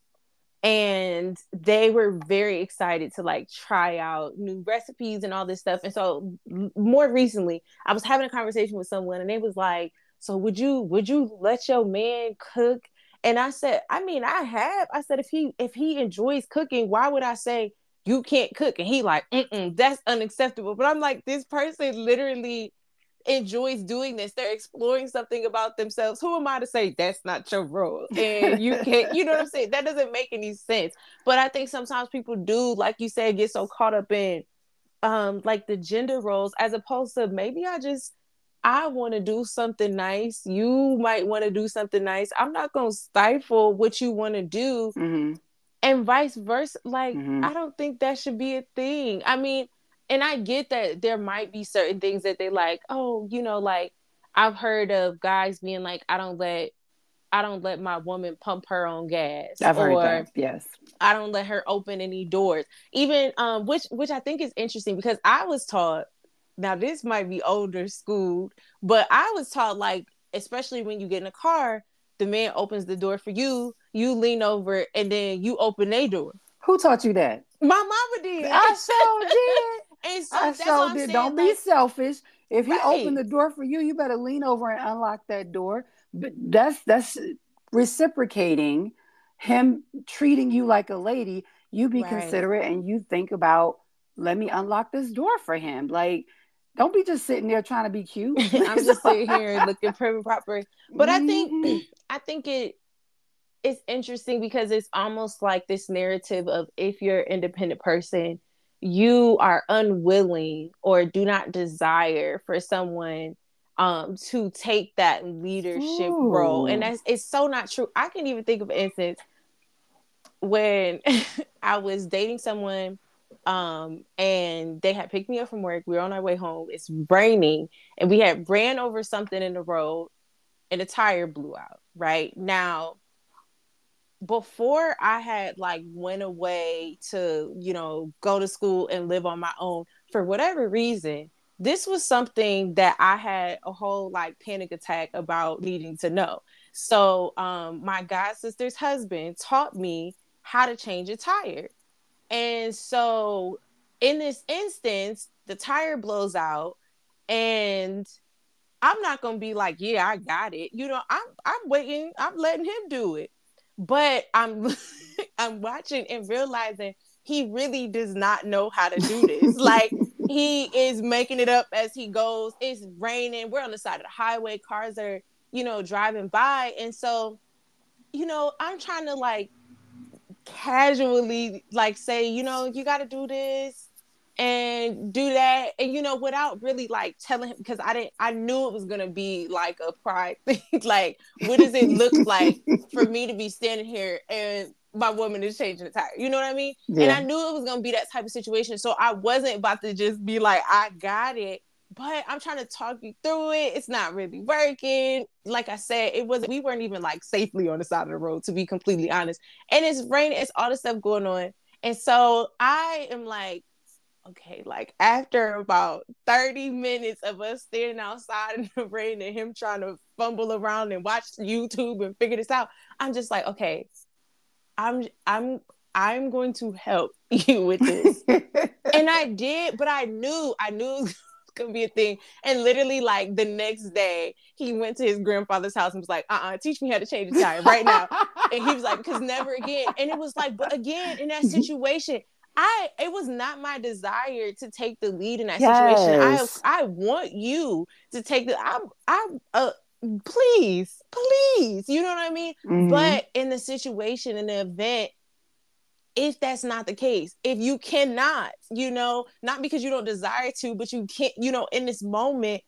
and they were very excited to like try out new recipes and all this stuff and so more recently i was having a conversation with someone and they was like so would you would you let your man cook? And I said, I mean, I have. I said, if he if he enjoys cooking, why would I say you can't cook? And he like, "Mm, that's unacceptable. But I'm like, this person literally enjoys doing this. They're exploring something about themselves. Who am I to say that's not your role? And you (laughs) can't, you know what I'm saying? That doesn't make any sense. But I think sometimes people do, like you said, get so caught up in um like the gender roles as opposed to maybe I just I want to do something nice. You might want to do something nice. I'm not going to stifle what you want to do. Mm-hmm. And vice versa. Like, mm-hmm. I don't think that should be a thing. I mean, and I get that there might be certain things that they like, oh, you know, like I've heard of guys being like, I don't let I don't let my woman pump her own gas. I've or, heard that. Yes. I don't let her open any doors. Even um which which I think is interesting because I was taught now this might be older school, but I was taught like, especially when you get in a car, the man opens the door for you, you lean over, and then you open a door. Who taught you that? My mama did. I (laughs) so did. and so I so did. Saying, Don't like, be selfish. If he right. opened the door for you, you better lean over and unlock that door. But that's that's reciprocating him treating you like a lady. You be right. considerate and you think about let me unlock this door for him. Like don't be just sitting there trying to be cute. (laughs) I'm just sitting here (laughs) looking prim and proper. But mm-hmm. I think mm-hmm. (clears throat) I think it it's interesting because it's almost like this narrative of if you're an independent person, you are unwilling or do not desire for someone um to take that leadership Ooh. role. And that's it's so not true. I can even think of an instance when (laughs) I was dating someone um, and they had picked me up from work. We were on our way home. It's raining, and we had ran over something in the road, and a tire blew out. Right now, before I had like went away to you know go to school and live on my own, for whatever reason, this was something that I had a whole like panic attack about needing to know. So um my god sister's husband taught me how to change a tire. And so in this instance, the tire blows out and I'm not gonna be like, yeah, I got it. You know, I'm I'm waiting, I'm letting him do it. But I'm (laughs) I'm watching and realizing he really does not know how to do this. (laughs) like he is making it up as he goes. It's raining. We're on the side of the highway. Cars are, you know, driving by. And so, you know, I'm trying to like casually like say, you know, you got to do this and do that. And you know without really like telling him because i didn't i knew it was gonna be like a pride thing. (laughs) Like what does it look like for me to be standing here and my woman is changing the tire? You know what i mean? Yeah. and i knew it was gonna be that type of situation. So i wasn't about to just be like i got it but i'm trying to talk you through it. It's not really working. Like i said it was we weren't even like safely on the side of the road to be completely honest. And it's raining it's all this stuff going on. And so i am like okay, like after about 30 minutes of us standing outside in the rain and him trying to fumble around and watch YouTube and figure this out, I'm just like, okay, I'm I'm I'm going to help (laughs) you with this. (laughs) and I did, but I knew, I knew it was gonna be a thing. And literally, like the next day, he went to his grandfather's house and was like, uh-uh, teach me how to change the tire right now. (laughs) and he was like, because never again. And it was like, but again, in that situation, I it was not my desire to take the lead in that yes. situation. I I want you to take the I I uh please, please. You know what I mean? Mm-hmm. But in the situation, in the event, if that's not the case, if you cannot, you know, not because you don't desire to, but you can't, you know, in this moment,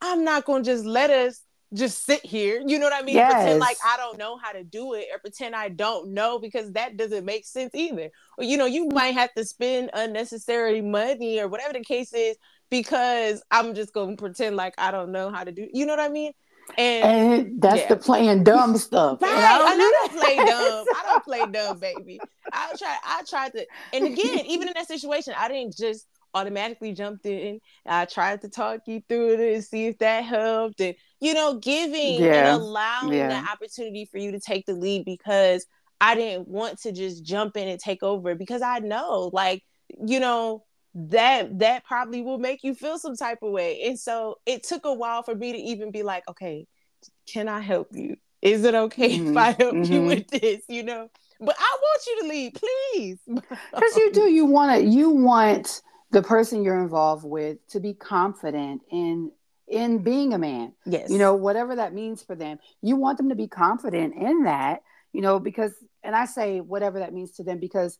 I'm not gonna just let us just sit here. You know what I mean? Yes. Pretend like I don't know how to do it or pretend I don't know because that doesn't make sense either. Or, you know, you might have to spend unnecessary money or whatever the case is because I'm just going to pretend like I don't know how to do. You know what I mean? And, and that's yeah. the playing dumb stuff. right. I don't, play dumb. I don't play (laughs) dumb, baby. I try. I tried to. And again, even in that situation, I didn't just automatically jumped in. I tried to talk you through it and see if that helped. And you know, giving yeah. and allowing yeah. the opportunity for you to take the lead because I didn't want to just jump in and take over because I know, like, you know, that that probably will make you feel some type of way. And so it took a while for me to even be like, okay, can I help you? Is it okay (laughs) mm-hmm. if I help mm-hmm. you with this? You know, but I want you to leave please. (laughs) Because you do. You want to. You want the person you're involved with to be confident in in being a man. Yes. You know, whatever that means for them. You want them to be confident in that, you know, because, and I say whatever that means to them because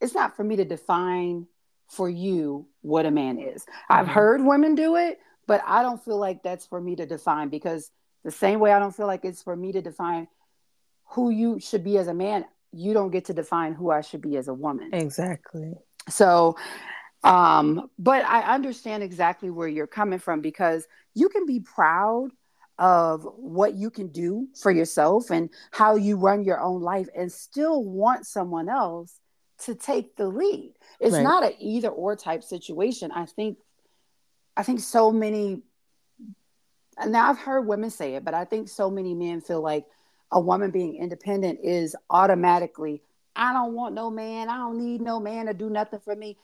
it's not for me to define for you what a man is. Mm-hmm. I've heard women do it, but I don't feel like that's for me to define because the same way I don't feel like it's for me to define who you should be as a man, you don't get to define who I should be as a woman. Exactly. So um, but I understand exactly where you're coming from because you can be proud of what you can do for yourself and how you run your own life and still want someone else to take the lead. It's right. not an either or type situation. I think I think so many now I've heard women say it, but I think so many men feel like a woman being independent is automatically I don't want no man. I don't need no man to do nothing for me.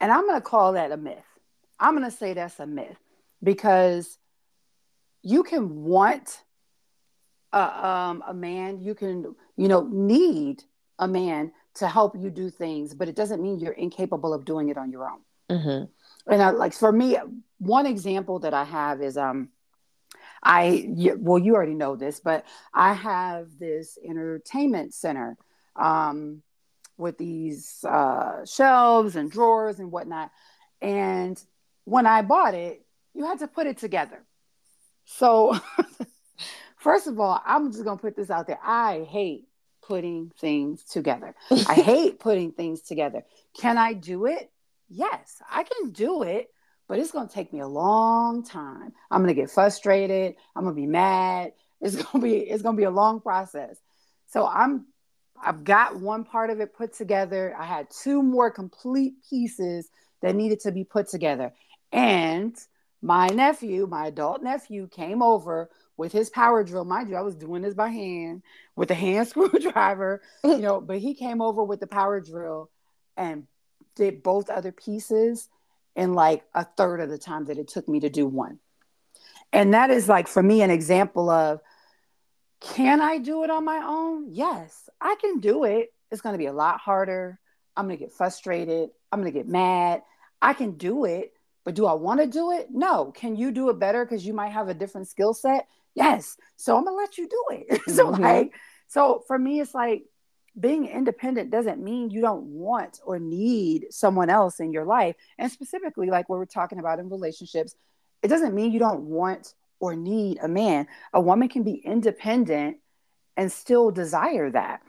And I'm going to call that a myth. I'm going to say that's a myth because you can want a, um, a man, you can, you know, need a man to help you do things, but it doesn't mean you're incapable of doing it on your own. Mm-hmm. And I, like for me, one example that I have is um, I well, you already know this, but I have this entertainment center. Um, with these uh, shelves and drawers and whatnot. And when I bought it, you had to put it together. So, (laughs) first of all, I'm just going to put this out there. I hate putting things together. (laughs) I hate putting things together. Can I do it? Yes, I can do it, but it's going to take me a long time. I'm going to get frustrated. I'm going to be mad. It's (laughs) going to be it's going to be a long process. So I'm I've got one part of it put together. I had two more complete pieces that needed to be put together. And my nephew, my adult nephew, came over with his power drill. Mind you, I was doing this by hand with a hand (laughs) screwdriver, you know, but he came over with the power drill and did both other pieces in like a third of the time that it took me to do one. And that is like for me an example of can I do it on my own? Yes, I can do it. It's going to be a lot harder. I'm going to get frustrated. I'm going to get mad. I can do it, but do I want to do it? No. Can you do it better because you might have a different skill set? Yes. So I'm to let you do it. (laughs) so mm-hmm. like so for me it's like being independent doesn't mean you don't want or need someone else in your life. And specifically, like what we're talking about in relationships, it doesn't mean you don't want or need a man. A woman can be independent and still desire that.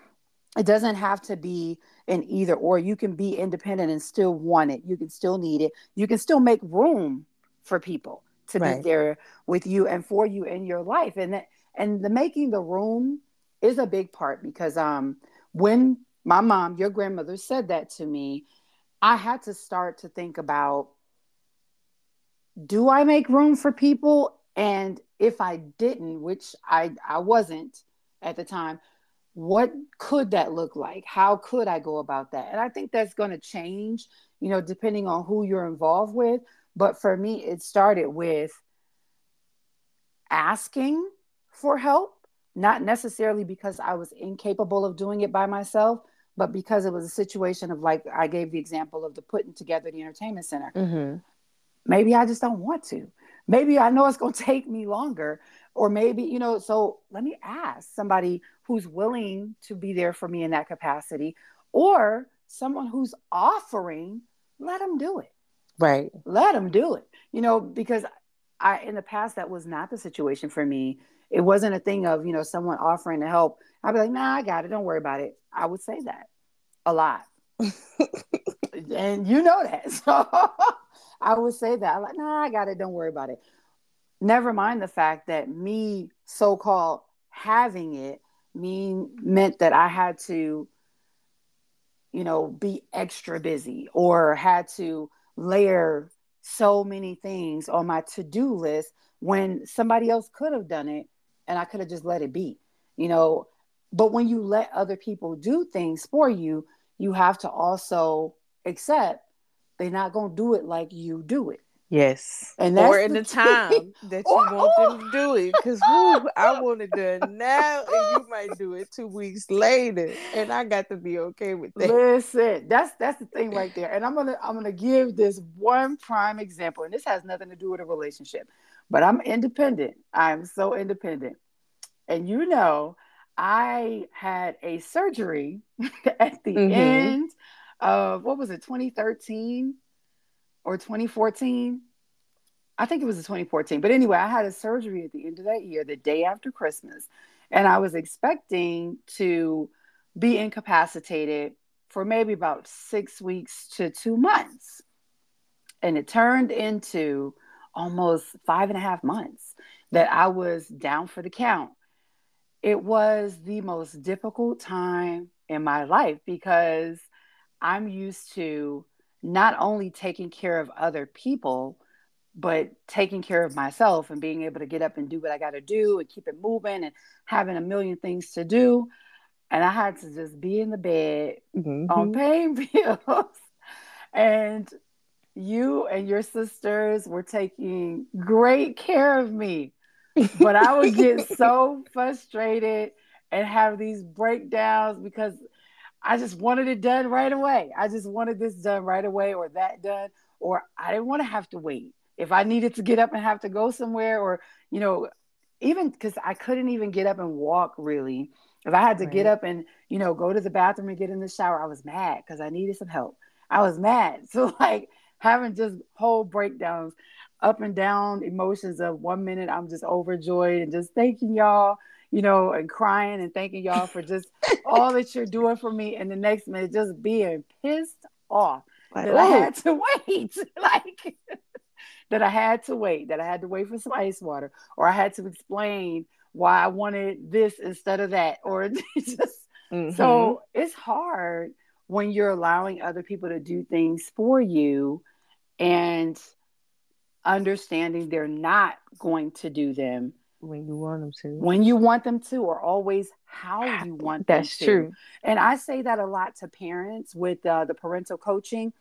It doesn't have to be an either or. You can be independent and still want it. You can still need it. You can still make room for people to right. be there with you and for you in your life. And that, and the making the room is a big part because um when my mom, your grandmother said that to me, I had to start to think about do I make room for people and if I didn't, which I, I wasn't at the time, what could that look like? How could I go about that? And I think that's going to change, you know, depending on who you're involved with. But for me, it started with asking for help, not necessarily because I was incapable of doing it by myself, but because it was a situation of like I gave the example of the putting together the entertainment center. Mm-hmm. Maybe I just don't want to maybe I know it's going (laughs) to take me longer. Or maybe, you know, so let me ask somebody who's willing to be there for me in that capacity or someone who's offering, let them do it. Right. Let them do it. You know, because I, in the past, that was not the situation for me. It wasn't a thing of, you know, someone offering to help. I'd be like, nah, I got it. Don't worry about it. I would say that a lot. (laughs) and you know that. (laughs) So I would say that. I'm like, nah, I got it. Don't worry about it. Never mind the fact that me so called having it mean meant that I had to, you know, be extra busy or had to layer so many things on my to-do list when somebody else could have done it and I could have just let it be. You know, but when you let other people do things for you, you have to also accept they're not going to do it like you do it. Yes. And or in the, the time that you or, (laughs) want or. them to do it. Because I want it done now and you might do it two weeks later. And I got to be okay with that. Listen, that's that's the thing right there. And I'm gonna I'm gonna give this one prime example. And this has nothing to do with a relationship. But I'm independent. I'm so independent. And you know, I had a surgery (laughs) at the mm-hmm. end of what was it, 2013 or 2014? I think it was 2014. But anyway, I had a surgery at the end of that year, the day after Christmas. And I was expecting to be incapacitated for maybe about six weeks to two months. And it turned into almost five and a half months that I was down for the count. It was the most difficult time in my life because I'm used to not only taking care of other people, but taking care of myself and being able to get up and do what I got to do and keep it moving and having a million things to do. And I had to just be in the bed mm-hmm. on pain (laughs) pills. and you and your sisters were taking great care of me. But I would get (laughs) so frustrated and have these breakdowns because I just wanted it done right away. I just wanted this done right away or that done, or I didn't want to have to wait. If I needed to get up and have to go somewhere, or, you know, even because I couldn't even get up and walk really. If I had to right. get up and, you know, go to the bathroom and get in the shower, I was mad because I needed some help. I was mad. (laughs) So, like, having just whole breakdowns, up and down emotions of one minute, I'm just overjoyed and just thanking y'all you know, and crying and thanking y'all for just (laughs) all that you're doing for me. And the next minute, just being pissed off like, that I had to wait, (laughs) like that I had to wait, that I had to wait for some ice water, or I had to explain why I wanted this instead of that, or (laughs) just mm-hmm. so it's hard when you're allowing other people to do things for you and understanding they're not going to do them when you want them to. When you want them to, or always how you want them That's true. And I say that a lot to parents with uh, the parental coaching.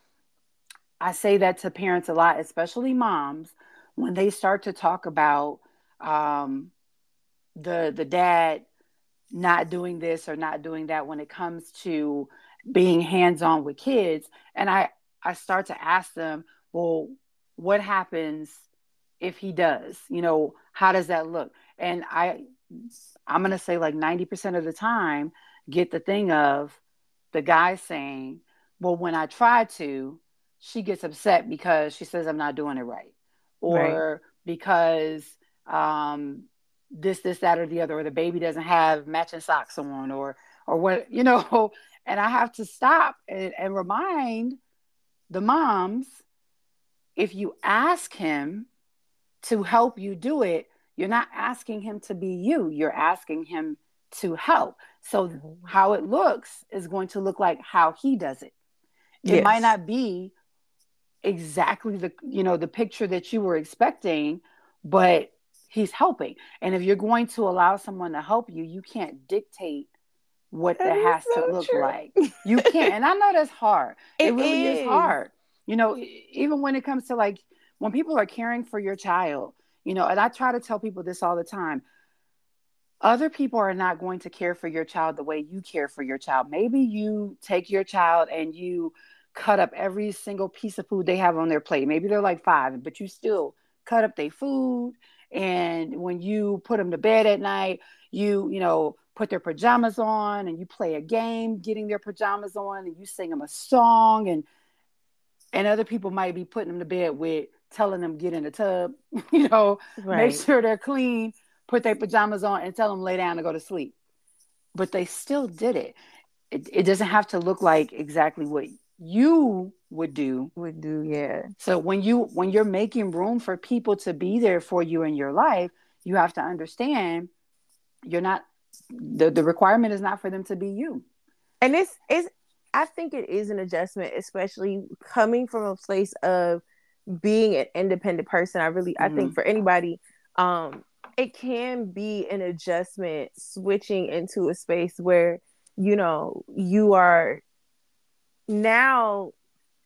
I say that to parents a lot, especially moms, when they start to talk about um, the the dad not doing this or not doing that when it comes to being hands on with kids, and I I start to ask them, well, what happens if he does? You know, how does that look? And I I'm gonna say like 90% of the time get the thing of the guy saying, Well, when I try to, she gets upset because she says I'm not doing it right. Or right. because um this, this, that, or the other, or the baby doesn't have matching socks on, or or what, (laughs) you know, and I have to stop and, and remind the moms if you ask him to help you do it, you're not asking him to be you, you're asking him to help. So, mm-hmm. how it looks is going to look like how he does it. It might not be exactly the you know the picture that you were expecting but he's helping and if you're going to allow someone to help you you can't dictate what that, that has so to look true. like you can't and i know that's hard (laughs) it, it really is. is hard you know even when it comes to like when people are caring for your child, you know, and I try to tell people this all the time. Other people are not going to care for your child the way you care for your child. Maybe you take your child and you cut up every single piece of food they have on their plate. Maybe they're like five, but you still cut up their food. And when you put them to bed at night, you, you know, put their pajamas on and you play a game getting their pajamas on and you sing them a song and and other people might be putting them to bed with telling them get in the tub, (laughs) you know, right. make sure they're clean, put their pajamas on, and tell them lay down and go to sleep. But they still did it. It, it doesn't have to look like exactly what you would do. Would do, yeah. So when you when you're making room for people to be there for you in your life, you have to understand you're not the, the requirement is not for them to be you. And it's it's I think it is an adjustment, especially coming from a place of being an independent person i really mm-hmm. i think mm-hmm. for anybody um it can be an adjustment switching into a space where you know you are now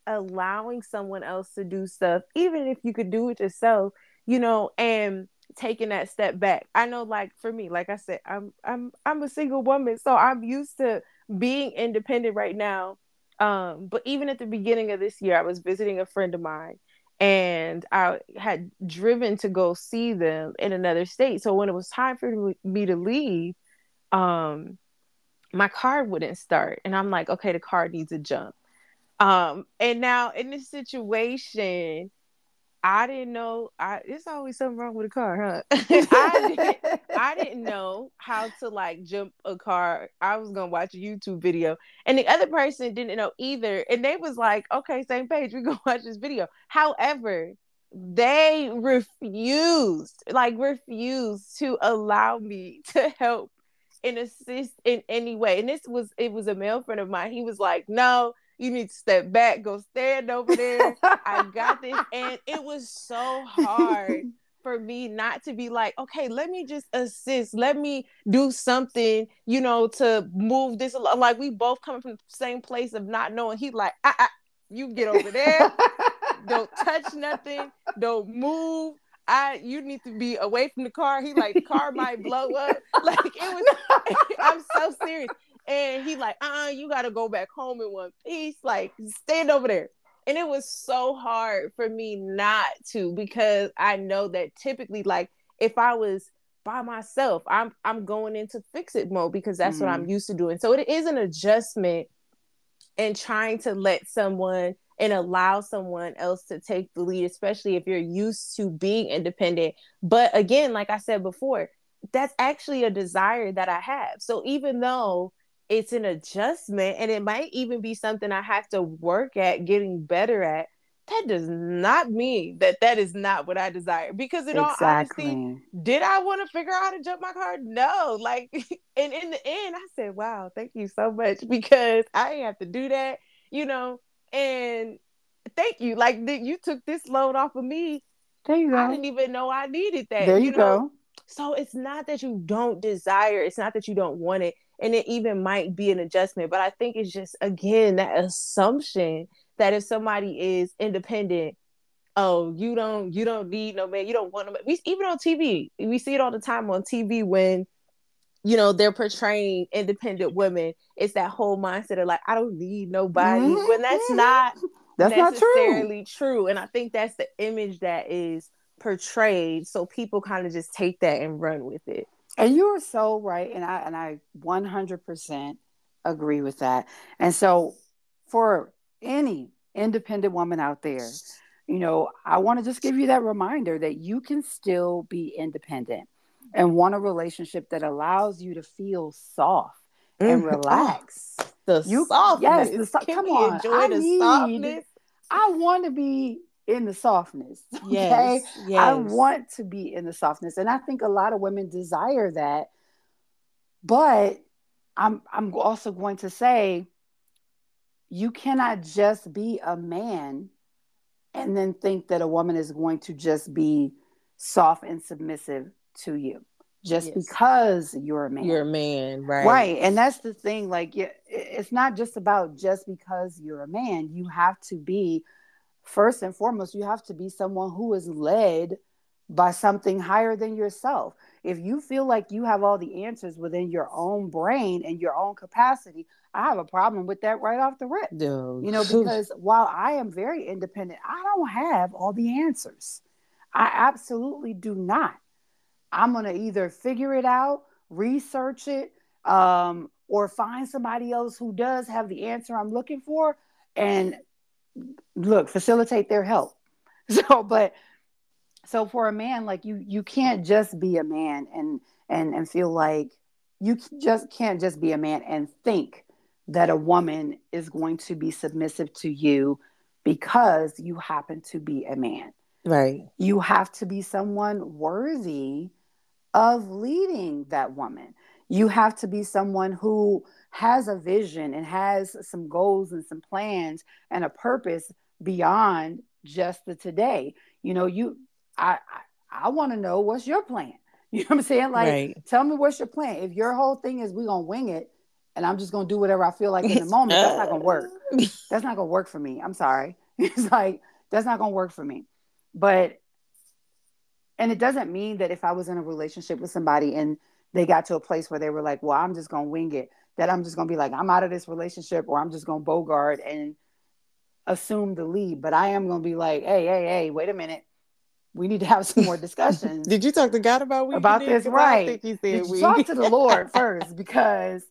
allowing someone else to do stuff even if you could do it yourself you know and taking that step back i know like for me like i said i'm i'm i'm a single woman so i'm used to being independent right now um but even at the beginning of this year i was visiting a friend of mine and I had driven to go see them in another state. So when it was time for me to leave, um, my car wouldn't start, and I'm like, okay, the car needs a jump. Um, and now in this situation, I didn't know. I it's always something wrong with a car, huh? (laughs) I, didn't, (laughs) I didn't know how to like jump a car. I was gonna watch a YouTube video, and the other person didn't know either. And they was like, "Okay, same page. We (laughs) gonna watch this video." However, they refused, like refused to allow me to help and assist in any way. And this was it was a male friend of mine. He was like, "No." You need to step back, go stand over there. I got this. (laughs) And it was so hard for me not to be like, okay, let me just assist. Let me do something, you know, to move this along. Like we both coming from the same place of not knowing. He like, ah, ah, you get over there. don't touch nothing. Don't move. I you need to be away from the car. He like the car might blow up. (laughs) Like it was (laughs) I'm so serious. And he like, uh, you gotta go back home in one piece. Like, stand over there. And it was so hard for me not to because I know that typically, like, if I was by myself, I'm I'm going into fix it mode because that's mm what I'm mm-hmm. used to doing. So it is an adjustment and trying to let someone and allow someone else to take the lead, especially if you're used to being independent. But again, like I said before, that's actually a desire that I have. So even though it's an adjustment and it might even be something I have to work at getting better at. That does not mean that that is not what I desire. Because in exactly. all honesty, did I want to figure out how to jump my car? No. Like, (laughs) and in the end, I said, "Wow, thank you so much," (laughs) because I didn't have to do that, you know. And thank you. Like, you took this load off of me There you go. I didn't even know I needed that. There you, you know? go. So it's not that you don't desire, it's not that you don't want it. And it even might be an adjustment. But I think it's just again that assumption that if somebody is independent, oh, you don't you don't need no man, you don't want man. We even on TV, we see it all the time on TV when you know they're portraying independent women. It's that whole mindset of like, I don't need nobody. Mm-hmm. When that's not that's necessarily not true. true. And I think that's the image that is portrayed. So people kind of just take that and run with it. And you are so right. And I and I 100% agree with that. And so for any independent woman out there, you know, I want to just give you that reminder that you can still be independent and want a relationship that allows you to feel soft and mm-hmm. relax. Oh, the you, softness. Yes, the so- come on. Enjoy I the need, softness. I want to be in the softness. (laughs) Okay? Yes, yes. I want to be in the softness. And I think a lot of women desire that. But I'm I'm also going to say you cannot just be a man and then think that a woman is going to just be soft and submissive to you just yes. because you're a man. You're a man, right? Right. And that's the thing. Like, yeah, it's not just about just because you're a man. You have to be first and foremost, you have to be someone who is led by something higher than yourself. If you feel like you have all the answers within your own brain and your own capacity, I have a problem with that right off the rip. No. You know, (laughs) because while I am very independent, I don't have all the answers. I absolutely do not. I'm going to either figure it out, research it, um, or find somebody else who does have the answer I'm looking for and look facilitate their help. (laughs) So but so for a man like you you can't just be a man and and and feel like you just can't just be a man and think that a woman is going to be submissive to you because you happen to be a man. Right. You have to be someone worthy of leading that woman. You have to be someone who has a vision and has some goals and some plans and a purpose beyond just the today. You know, you I I, I want to know what's your plan. (laughs) You know what I'm saying? Like right. tell me what's your plan. If your whole thing is we gonna wing it and I'm just gonna do whatever I feel like in the (laughs) moment, that's not gonna work. That's not gonna work for me. I'm sorry. (laughs) It's like that's not gonna work for me. But and it doesn't mean that if I was in a relationship with somebody and they got to a place where they were like, well, I'm just gonna wing it that I'm just gonna be like, I'm out of this relationship or I'm just gonna bogart and assume the lead. But I am gonna be like, hey, hey, hey, wait a minute. We need to have some more (laughs) discussions. did you talk to God about about this? Right. did you talk to the Lord (laughs) first because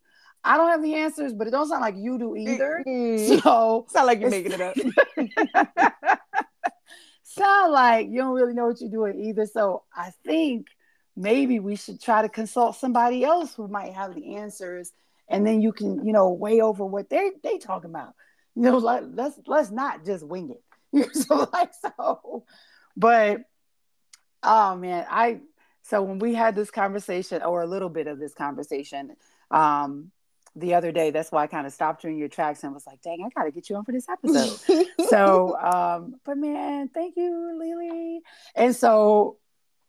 I don't have the answers, but it don't sound like you do either. Mm-hmm. (laughs) So sound like you're making it up. sound like you don't really know what you're doing either. So I think maybe we should try to consult somebody else who might have the answers and then you can you know weigh over what they they talking about. You know (laughs) like let's let's not just wing it. (laughs) You so (laughs) like so but oh man i so when we had this conversation or a little bit of this conversation um the other day that's why i kind of stopped you in your tracks and was like dang i gotta get you on for this episode. So um but man thank you lily. And so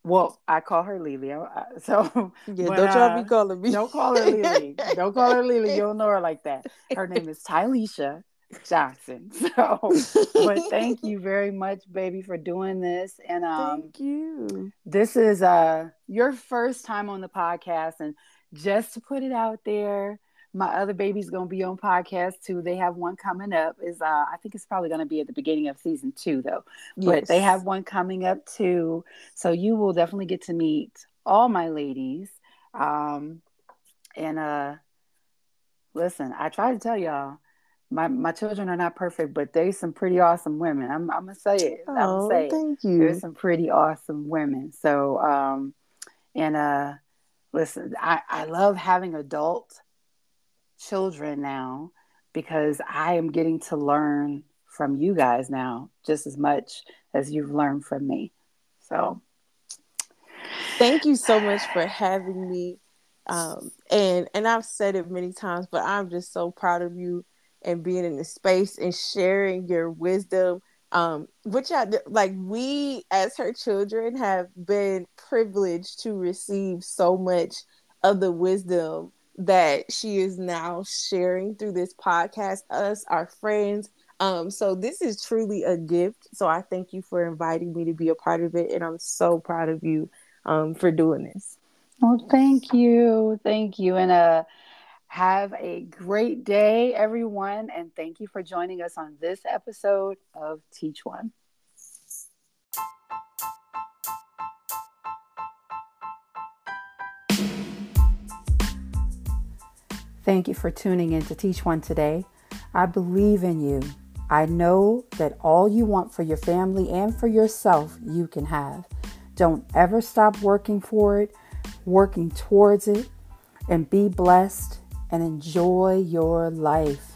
well, I call her Lily. (laughs) So yeah, don't y'all uh, be calling me. Don't call her Lily. (laughs) don't call her Lily. You don't know her like that. Her name is Tylisha Johnson. (laughs) So, but thank you very much, baby, for doing this. And um, thank you. This is uh your first time on the podcast, and just to put it out there, my other baby's gonna be on podcast too. They have one coming up. Is uh, I think it's probably gonna be at the beginning of season two though. Yes. But they have one coming up too. So you will definitely get to meet all my ladies. Um, and uh, listen, I try to tell y'all, my my children are not perfect, but they some pretty awesome women. I'm I'm gonna say it. I'm gonna say it. thank you. There's some pretty awesome women. So um, and uh, listen, I I love having adult children now because I am getting to learn from you guys now just as much as you've learned from me. So, thank you so much for having me. Um, and and I've said it many times, but I'm just so proud of you and being in the space and sharing your wisdom Um, which I like we as her children have been privileged to receive so much of the wisdom that she is now sharing through this podcast, us, our friends. Um, so this is truly a gift. So I thank you for inviting me to be a part of it, and I'm so proud of you um, for doing this. Well, thank you, thank you, and uh, have a great day, everyone, and thank you for joining us on this episode of Teach One. Thank you for tuning in to Teach One today. I believe in you. I know that all you want for your family and for yourself, you can have. Don't ever stop working for it, working towards it, and be blessed and enjoy your life.